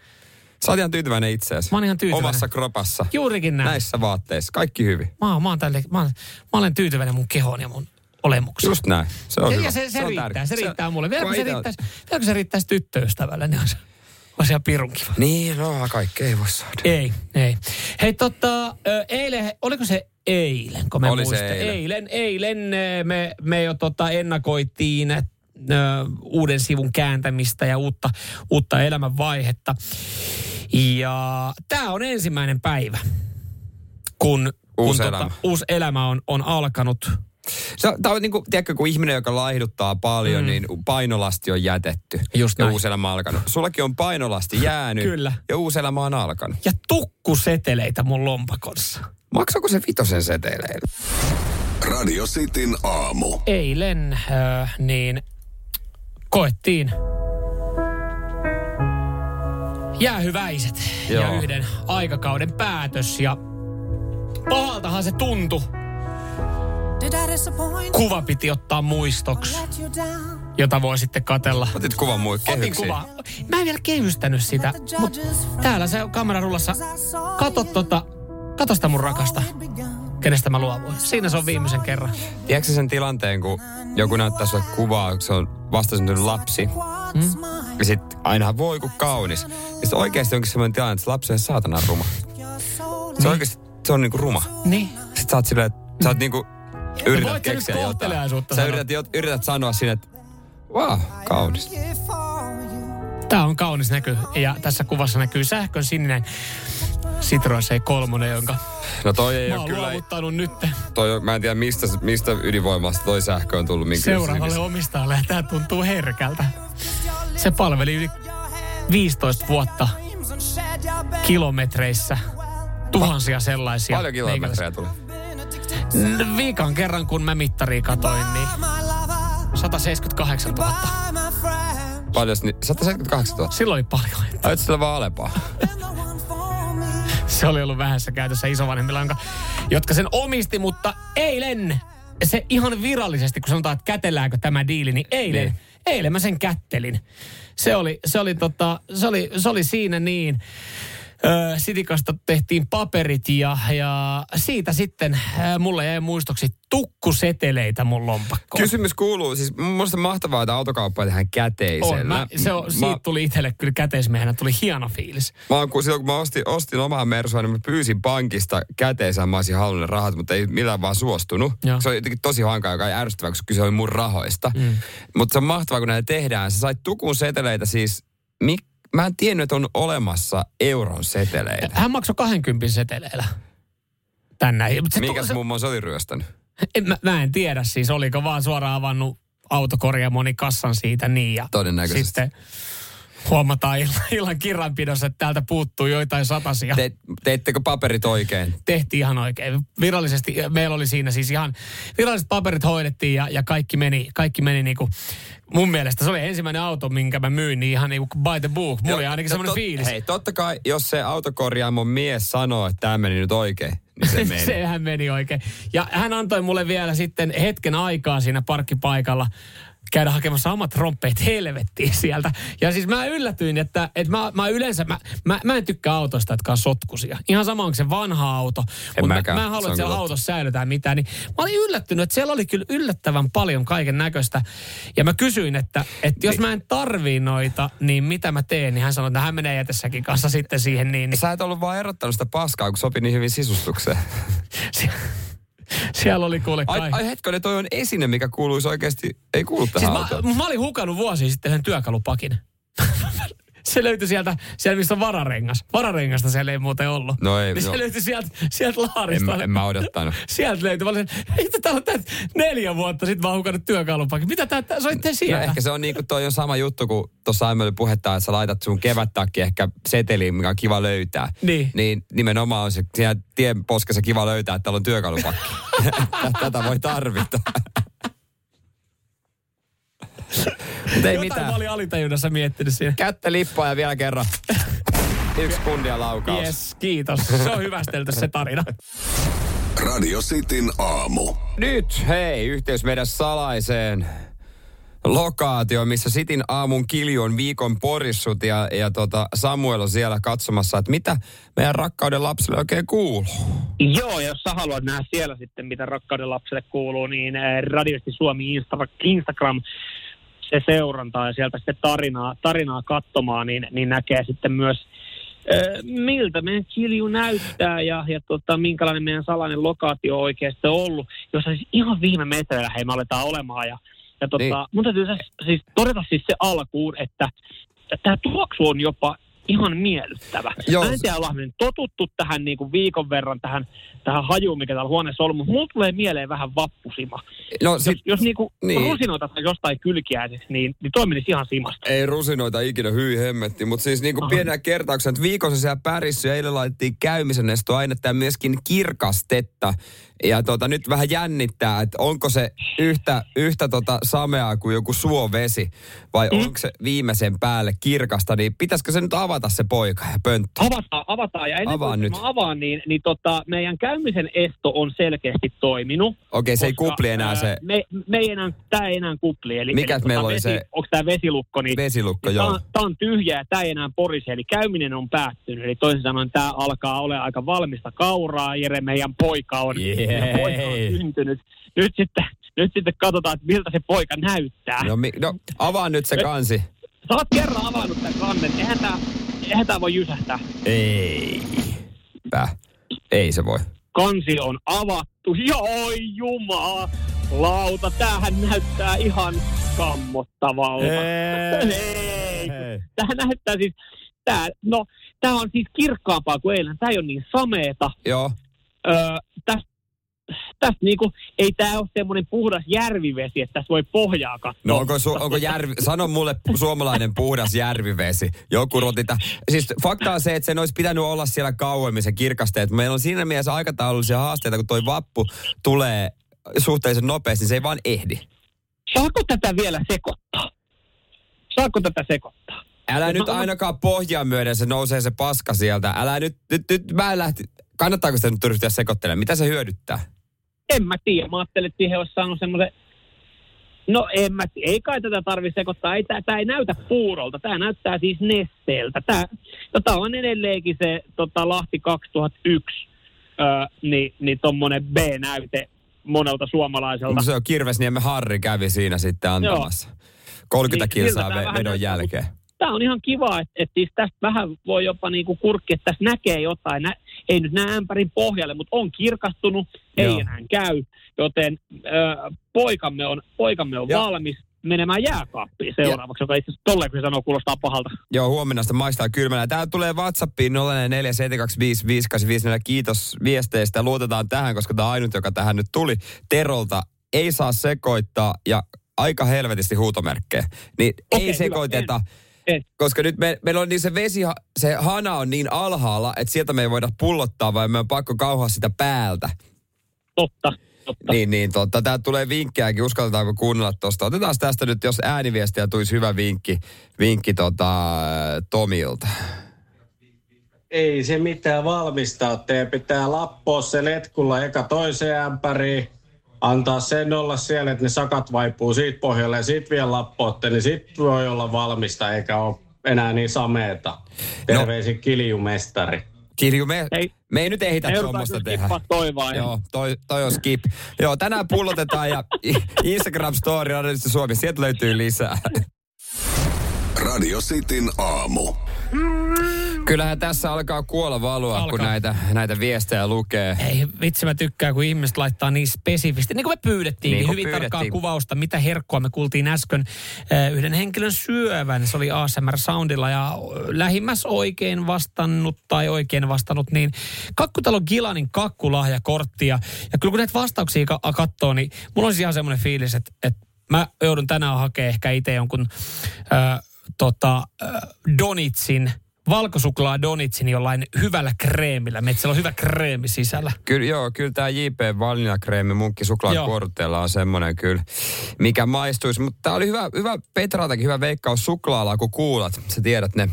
Sä oot ihan tyytyväinen itseesi. Mä oon ihan tyytyväinen. Omassa kropassa. Juurikin näin. Näissä vaatteissa. Kaikki hyvin. Mä, oon, mä, oon tälle, mä, oon, mä olen tyytyväinen mun kehoon ja mun olemukseen. Just näin. Se on ja, hyvä. ja se, se, on riittää, tärkeä. se riittää mulle. Vielä kun se, riittäisi, vielä kun se riittäisi tyttöystävälle, niin olisi, olisi ihan pirun kiva. Niin, no kaikkea ei voi saada. Ei, ei. Hei tota, eilen, oliko se eilen, kun me Oli se eilen. eilen. Eilen me, me jo tota ennakoitiin ö, uuden sivun kääntämistä ja uutta, uutta elämänvaihetta. Ja tämä on ensimmäinen päivä, kun, Uusi kun elämä. Tota, uusi elämä on, on alkanut. Tämä on niinku, tiedätkö, kun ihminen, joka laihduttaa paljon, mm. niin painolasti on jätetty. Just ja näin. uusi elämä on alkanut. Sullakin on painolasti jäänyt. Kyllä. Ja uusi elämä on alkanut. Ja tukkuseteleitä mun lompakossa. Maksako se vitosen seteleillä? Radio Cityn aamu. eilen äh, niin koettiin jäähyväiset ja Joo. yhden aikakauden päätös ja pahaltahan se tuntui. Kuva piti ottaa muistoksi, jota voi sitten katella. Otit kuvan muu Otin kuva. Mä en vielä kehystänyt sitä, mutta täällä se kamerarullassa. Kato tota, kato sitä mun rakasta, kenestä mä luovuin. Siinä se on viimeisen kerran. Tiedätkö sen tilanteen, kun joku näyttää sulle kuvaa, kun se on vastasyntynyt lapsi. Mm. Ja sit ainahan voi kun kaunis. Ja sit oikeesti onkin semmoinen tilanne, että se lapsi on saatana ruma. Se on oikeesti, se on niinku ruma. Niin. Sit sä oot silleen, että sä oot niinku, yrität voit keksiä jotain. Sä yrität, jo- yrität sanoa sinne, että wow, kaunis. Tämä on kaunis näky. Ja tässä kuvassa näkyy sähkön sininen Citroen C3, jonka No toi ei mä ole oon kyllä, luovuttanut nyt toi, mä en tiedä mistä, mistä ydinvoimasta toi sähkö on tullut. Minkä seuraavalle omistajalle. Ja Tämä tuntuu herkältä. Se palveli yli 15 vuotta kilometreissä. Tuhansia sellaisia. Paljon kilometrejä tuli. Viikan kerran, kun mä mittariin katoin, niin 178 000. Paljon, niin 178 000. Silloin oli paljon. Ajat sillä vaan alepaa. Se oli ollut vähässä käytössä isovanhemmilla, jonka, jotka sen omisti, mutta eilen se ihan virallisesti, kun sanotaan, että kätelläänkö tämä diili, niin eilen, Niin. eilen mä sen kättelin. Se oli, se oli, tota, se oli, se oli siinä niin. Sitikasta tehtiin paperit ja, ja siitä sitten mulle jäi muistoksi tukkuseteleitä mun lompakkoon. Kysymys kuuluu, siis mun mielestä mahtavaa, että autokauppaa tehdään käteisellä. On, mä, se on, siitä tuli itselle kyllä käteismiehenä, tuli hieno fiilis. Mä oon, kun, silloin kun mä ostin, ostin omaa Mersua, niin mä pyysin pankista käteisään, mä olisin halunnut rahat, mutta ei millään vaan suostunut. Joo. Se on jotenkin tosi hankala, joka on ärsyttävää, koska kyse oli mun rahoista. Mm. Mutta se on mahtavaa, kun näitä tehdään. Sä sait tukun seteleitä siis, mik, mä en tiennyt, että on olemassa euron seteleitä. Hän maksoi 20 seteleillä. Tänne. Mikäs se- mummo se oli ryöstänyt? En, mä, mä en tiedä siis, oliko vaan suoraan avannut autokorjaamoni kassan siitä niin. Ja Todennäköisesti. Sitten huomataan illan, illan kirjanpidossa, että täältä puuttuu joitain satasia. Te, teittekö paperit oikein? Tehtiin ihan oikein. Virallisesti, meillä oli siinä siis ihan, viralliset paperit hoidettiin ja, ja kaikki meni, kaikki meni niinku, mun mielestä se oli ensimmäinen auto, minkä mä myin, niin ihan niinku by the book. Mulla oli ainakin No semmoinen tot- fiilis. Hei, totta kai, jos se autokorjaamon mies sanoo, että tämä meni nyt oikein, niin se meni. Sehän meni oikein. Ja hän antoi mulle vielä sitten hetken aikaa siinä parkkipaikalla käydä hakemassa omat trompeet helvettiin sieltä. Ja siis mä yllätyin, että, että mä, mä yleensä, mä, mä, mä en tykkää autosta, jotka on sotkusia. Ihan sama onko se vanha auto. Mutta mä, mäkään. mä en halua, Se on että siellä autossa säilytään mitään. Niin mä olin yllättynyt, että siellä oli kyllä yllättävän paljon kaiken näköistä. Ja mä kysyin, että, että jos mä en tarvii noita, niin mitä mä teen? Niin hän sanoi, että hän menee jätessäkin kanssa sitten siihen niin. niin Sä et ollut vaan erottanut sitä paskaa, kun sopi niin hyvin sisustukseen. siellä oli kuule Ai, kai. ai hetkonen, toi on esine, mikä kuuluisi oikeasti, ei kuulu tähän Siis mä, mä olin hukannut vuosia sitten yhden työkalupakin. se löytyi sieltä, siellä missä on vararengas. Vararengasta siellä ei muuten ollut. No ei, niin no. se löytyi sieltä, sieltä En, laarista. mä- en mä odottanut. Sieltä löytyi. Mä olin, että täällä on tää neljä vuotta sitten mä oon hukannut työkalupakin. Mitä tää, tää soitte No siellä? ehkä se on niinku toi on sama juttu, kun tuossa aiemmin puhetta, että sä laitat sun kevättakki ehkä seteliin, mikä on kiva löytää. Niin. Niin nimenomaan on se siellä tien poskessa kiva löytää, että täällä on työkalupakki. Tätä voi tarvita. Mutta ei Jotain mitään. mä olin alitajunnassa miettinyt siinä. Kättä lippaa ja vielä kerran. Yksi kundia laukaus. Yes, kiitos. Se on hyvästelty se tarina. Radio Cityn aamu. Nyt, hei, yhteys meidän salaiseen lokaatio, missä Sitin aamun kilju on viikon porissut ja, ja tota Samuel on siellä katsomassa, että mitä meidän rakkauden lapsille oikein kuuluu. Joo, jos sä haluat nähdä siellä sitten, mitä rakkauden lapselle kuuluu, niin eh, Radiosti Suomi Insta- Instagram, se seurantaa ja sieltä sitten tarinaa, tarinaa katsomaan, niin, niin näkee sitten myös, miltä meidän kilju näyttää ja, ja tota, minkälainen meidän salainen lokaatio on oikeasti ollut, jossa siis ihan viime metreillä hei me aletaan olemaan ja, ja tota, Niin. niin. mun täytyy siis, siis todeta siis se alkuun, että tämä tuoksu on jopa ihan miellyttävä. Joo. Mä en tiedä, ollaan nyt totuttu tähän niin kuin viikon verran tähän, tähän hajuun, mikä täällä huoneessa on ollut, mutta mulla tulee mieleen vähän vappusima. No Jos, sit, jos niinku niin. niin. rusinoita tai jostain kylkiäisiksi, niin, niin toi menisi ihan simasta. ei rusinoita ikinä hyi hemmetti, mutta siis niinku pienenä kertauksena, että viikossa siellä pärissy ja eilen laitettiin käymisen esto ainetta myöskin kirkastetta. Ja tota, nyt vähän jännittää, että onko se yhtä, yhtä tota sameaa kuin joku suovesi vai mm. onko se viimeisen päälle kirkasta, niin pitäisikö se nyt avata se poika ja pönttö? Avataan, avataan. Ja ennen Avaa kuin nyt. mä avaan, niin, niin tota, meidän käymisen esto on selkeästi toiminut. Okei, se ei kupli enää ää, se Me, me ei enää, tää ei enää kupli. Eli, Mikäs eli, meillä tota, oli vesi, se- Onko tämä vesilukko? Niin, vesilukko, niin joo. tää, on- tää on tyhjä ja tämä ei enää porise. Eli käyminen on päättynyt. Eli toisin sanoen tämä alkaa olla aika valmista kauraa. Jere, meidän poika on, poika on syntynyt. Nyt sitten, nyt sitten katsotaan, että miltä se poika näyttää. No, mi- no avaa nyt se kansi. Sä oot kerran avannut tämän kannen. Eihän tää, eihän tää voi jysähtää. Ei. Pää. Ei se voi. Kansi on avattu. Ja oi jumala. Lauta, tämähän näyttää ihan kammottavalta. Ei. Tämähän näyttää siis, tää, no, tää on siis kirkkaampaa kuin eilen. Tää ei ole niin sameeta. Joo. Öö, tästä tästä niinku, ei tää ole semmoinen puhdas järvivesi, että tässä voi pohjaa katsoa. No onko, su- onko järvi, sano mulle suomalainen puhdas järvivesi. Joku rotita. Siis fakta on se, että sen olisi pitänyt olla siellä kauemmin se kirkasteet. Meillä on siinä mielessä aikataulullisia haasteita, kun toi vappu tulee suhteellisen nopeasti, niin se ei vaan ehdi. Saako tätä vielä sekoittaa? Saako tätä sekoittaa? Älä nyt mä- ainakaan pohjaa myöden, se nousee se paska sieltä. Älä nyt, nyt, nyt mä lähti, kannattaako sitä nyt ryhtyä sekoittelemaan? Mitä se hyödyttää? En mä tiedä. Mä ajattelin, että siihen olisi saanut semmoisen... No en mä tiedä. Ei kai tätä tarvitse sekoittaa. Ei, tää, tää ei näytä puurolta. Tämä näyttää siis nesteeltä. Tää, tota on edelleenkin se tota, Lahti 2001, öö, niin, niin tommonen B-näyte monelta suomalaiselta. Se on Kirvesniemen Harri kävi siinä sitten antamassa. 30 Niin, kilsaa tää vedon jälkeen. Tämä on ihan kiva, että, että siis tästä vähän voi jopa niinku kurkki, että tässä näkee jotain. Nä, ei nyt näe ämpärin pohjalle, mutta on kirkastunut, ei Joo. enää käy. Joten ö, poikamme on, poikamme on Joo. valmis menemään jääkaappiin seuraavaksi, joka itse asiassa tolleen kun se sanoo kuulostaa pahalta. Joo, huomenna sitä maistaa kylmänä. Tää tulee WhatsAppiin 0447255854. Kiitos viesteistä. Luotetaan tähän, koska tämä ainut, joka tähän nyt tuli. Terolta ei saa sekoittaa ja aika helvetisti huutomerkkejä. Niin Okei, ei hyvä. sekoiteta. En. Koska nyt me, meillä on niin se vesi, se hana on niin alhaalla, että sieltä me ei voida pullottaa, vai me on pakko kauhaa sitä päältä. Totta. Totta. Niin, niin totta. Tää tulee vinkkejäkin, uskaltetaanko kuunnella tuosta. Otetaan tästä nyt, jos ääniviestiä tulisi hyvä vinkki, vinkki tota, Tomilta. Ei se mitään valmistaa. Teidän pitää lappoa se letkulla eka toiseen ämpäriin. Antaa sen olla siellä, että ne sakat vaipuu siitä pohjalle ja sit vielä lappootte, niin sit voi olla valmista eikä ole enää niin sameeta. Terveisin kiljumestari. Kilju, me, Ei. me ei nyt ehitä tuommoista tehdä. toi vai? Joo, toi, toi on skip. Joo, tänään pullotetaan ja Instagram Story Radiosta Suomi, sieltä löytyy lisää. Radio Cityn aamu. Kyllähän tässä alkaa kuolla valua, kun Alkaa. näitä, näitä viestejä lukee. Ei vitsi, mä tykkään, kun ihmiset laittaa niin spesifisti. Niin kuin me pyydettiin, Niin niin hyvin pyydettiin. tarkkaa kuvausta, mitä herkkoa me kuultiin äsken eh, yhden henkilön syövän. Se oli ASMR Soundilla ja lähimmäs oikein vastannut tai oikein vastannut, niin Kakkutalo Gilanin kakkulahjakortti. Ja, ja kyllä kun näitä vastauksia ka- katsoo, niin mulla on siis ihan semmoinen fiilis, että, että mä joudun tänään hakemaan ehkä itse jonkun äh, tota, äh, Donitsin valkosuklaa Donitsin jollain hyvällä kreemillä. Meillä on hyvä kreemi sisällä. Kyllä, joo, kyllä tämä JP Valinakreemi munkki suklaakortteella on semmoinen kyllä, mikä maistuisi. Mutta tämä oli hyvä, hyvä Petraltakin, hyvä veikkaus suklaalla, kun kuulat. Sä tiedät ne.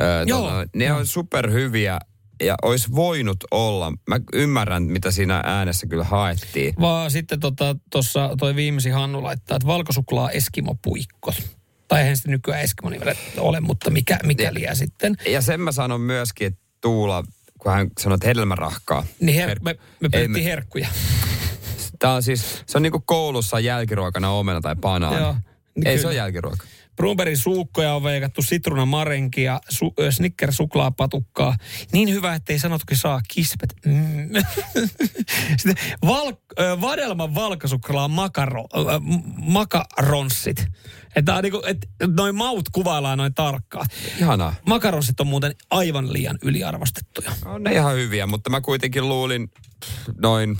Öö, Joo, tota, ne on superhyviä ja olisi voinut olla. Mä ymmärrän, mitä siinä äänessä kyllä haettiin. Vaan sitten tuossa tota, toi viimeisin Hannu laittaa, että valkosuklaa Eskimo-puikko. Tai eihän sitten nykyään nimellä ole, mutta mikä, mikä liian sitten. Ja sen mä sanon myöskin, että Tuula, kun hän sanoi, että hedelmärahkaa. Niin her- me, me Ei pyydettiin me- herkkuja. Tämä on siis, se on niinku koulussa jälkiruokana omena tai banaani. Joo, niin Ei se kyllä. ole jälkiruoka. Brunbergin suukkoja on veikattu, sitruunamarenkia, su, ö, snicker suklaapatukkaa. Niin hyvä, ettei sanotukin saa kispet. Mm. Sitten val, vadelman valkosuklaa makaro, makaronssit. Että niinku, et, noin maut kuvaillaan noin tarkkaan. Ihanaa. Makaronssit on muuten aivan liian yliarvostettuja. On ne ihan hyviä, mutta mä kuitenkin luulin noin,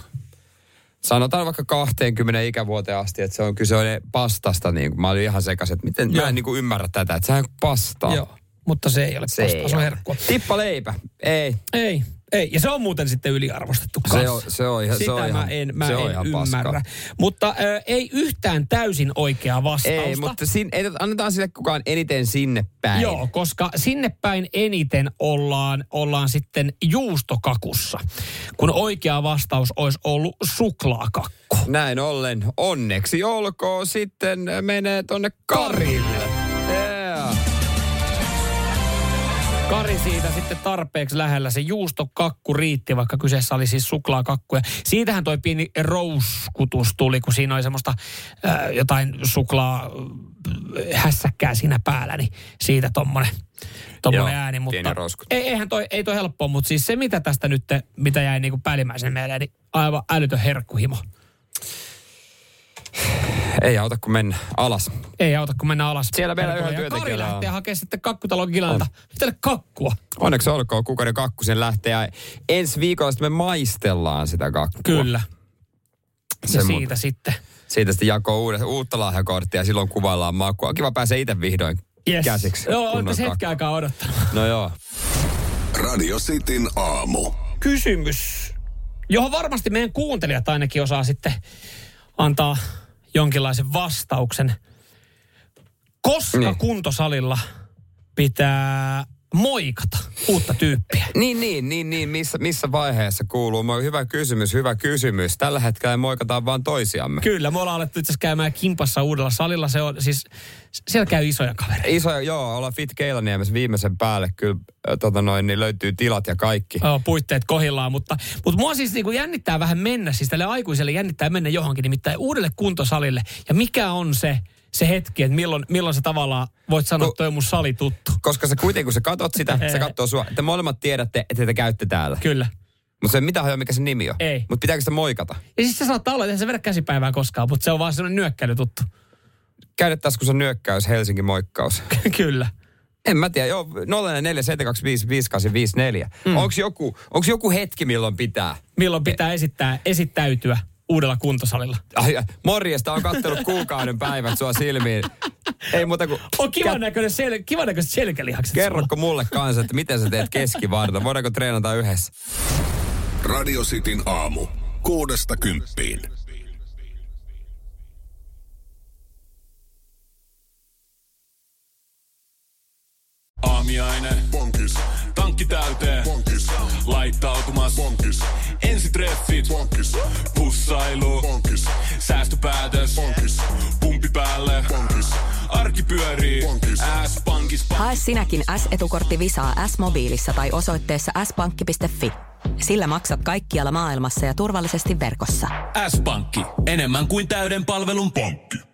sanotaan vaikka 20 ikävuoteen asti, että se on kyse on pastasta. Niin kuin, mä olin ihan sekaisin, että miten Joo. mä en niin kuin ymmärrä tätä, että sehän on pastaa. Joo, mutta se ei ole Se pasta, ei se on herkkua. Tippa leipä. Ei. Ei, ei. Ja se on muuten sitten yliarvostettu Se kanssa. on- se on ihan- se Sitä on mä ihan- en, mä se on en ihan ymmärrä. paskaa. Mutta ö, ei yhtään täysin oikeaa vastausta. Ei, mutta sin, ei, annetaan sille kukaan eniten sinne päin. Joo, koska sinne päin eniten ollaan, ollaan sitten juustokakussa, kun oikea vastaus olisi ollut suklaakakku. Näin ollen, onneksi olkoon sitten menee tonne Karille. Kari siitä sitten tarpeeksi lähellä. Se juustokakku riitti, vaikka kyseessä oli siis suklaakakku. Ja siitähän toi pieni rouskutus tuli, kun siinä oli semmoista äh, jotain suklaa äh, hässäkkää siinä päällä, niin siitä tommonen, tommonen Joo, ääni. Mutta ei, eihän toi, ei toi helppoa, mutta siis se mitä tästä nyt, mitä jäi niinku päällimmäisen mieleen, niin aivan älytön herkkuhimo. Ei auta kun mennä alas. Ei auta, kun mennään alas. Siellä meillä yhden Ja Kari on. lähtee hakemaan sitten kakkutalon Gilalta. Tälle kakkua. Onneksi olkoon, kukainen kakku sen lähtee. Ja ensi viikolla sitten me maistellaan sitä kakkua. Kyllä. Se ja siitä sitten. Siitä sitten jakoo uuden, uutta lahjakorttia ja silloin kuvaillaan makua. Kiva pääsee itse vihdoin Yes. käsiksi. Joo, kunnon olette hetken aikaa odottanut. No joo. Radio Cityn aamu. Kysymys, johon varmasti meidän kuuntelijat ainakin osaa sitten antaa jonkinlaisen vastauksen. Koska Niin. kuntosalilla pitää moikata uutta tyyppiä? Niin, niin, niin, niin. Missä, missä vaiheessa kuuluu? Moi, Hyvä kysymys, hyvä kysymys. Tällä hetkellä moikataan vaan toisiamme. Kyllä, me ollaan alettu itse asiassa käymään kimpassa uudella salilla. Se on siis, siellä käy isoja kavereita. Iso, joo, ollaan Fit Keilaniemessä viimeisen päälle. Kyllä äh, tota noin, niin löytyy tilat ja kaikki. Joo, puitteet kohillaan, mutta, mutta mua siis niinku jännittää vähän mennä, siis tälle aikuiselle jännittää mennä johonkin, nimittäin uudelle kuntosalille. Ja mikä on se, se hetki, että milloin, milloin sä tavallaan voit sanoa, että toi on mun sali tuttu. Koska sä kuitenkin, kun sä katot sitä, se katsoo sua. Te molemmat tiedätte, että te käytte täällä. Kyllä. Mutta se ei mitään hajoa, mikä se nimi on. Ei. Mutta pitääkö sitä moikata? Ja siis se saattaa olla, että se vedä käsipäivää koskaan, mutta se on vaan sellainen nyökkäily tuttu. Se on nyökkäys, Helsingin moikkaus. Kyllä. En mä tiedä, joo, 047255854. Mm. Onko joku, onks joku hetki, milloin pitää? Milloin pitää esittää, esittäytyä uudella kuntosalilla? Ai, ai, morjesta, on kattonut kuukauden päivät sua silmiin. Ei muuta kuin... On kivan näköinen sel, kivan näköiset selkälihakset. Kerrokko mulle kanssa, että miten sä teet keskivarta? Voidaanko treenata yhdessä? Radio Cityn aamu. Kuudesta kymppiin. Aamiaine. Bonkis. Tankki täyteen. Bonkis. Laittautumas. Bonkis. Ensitreffit. Bonkis. Pussailu. Bonkis. Säästöpäätös. Bonkis. Pumpi päälle. Bonkis. Arki pyörii. S-pankis. Hae sinäkin S-etukortti Visaa S-mobiilissa tai osoitteessa s-pankki.fi. Sillä maksat kaikkialla maailmassa ja turvallisesti verkossa. S-pankki. Enemmän kuin täyden palvelun pankki.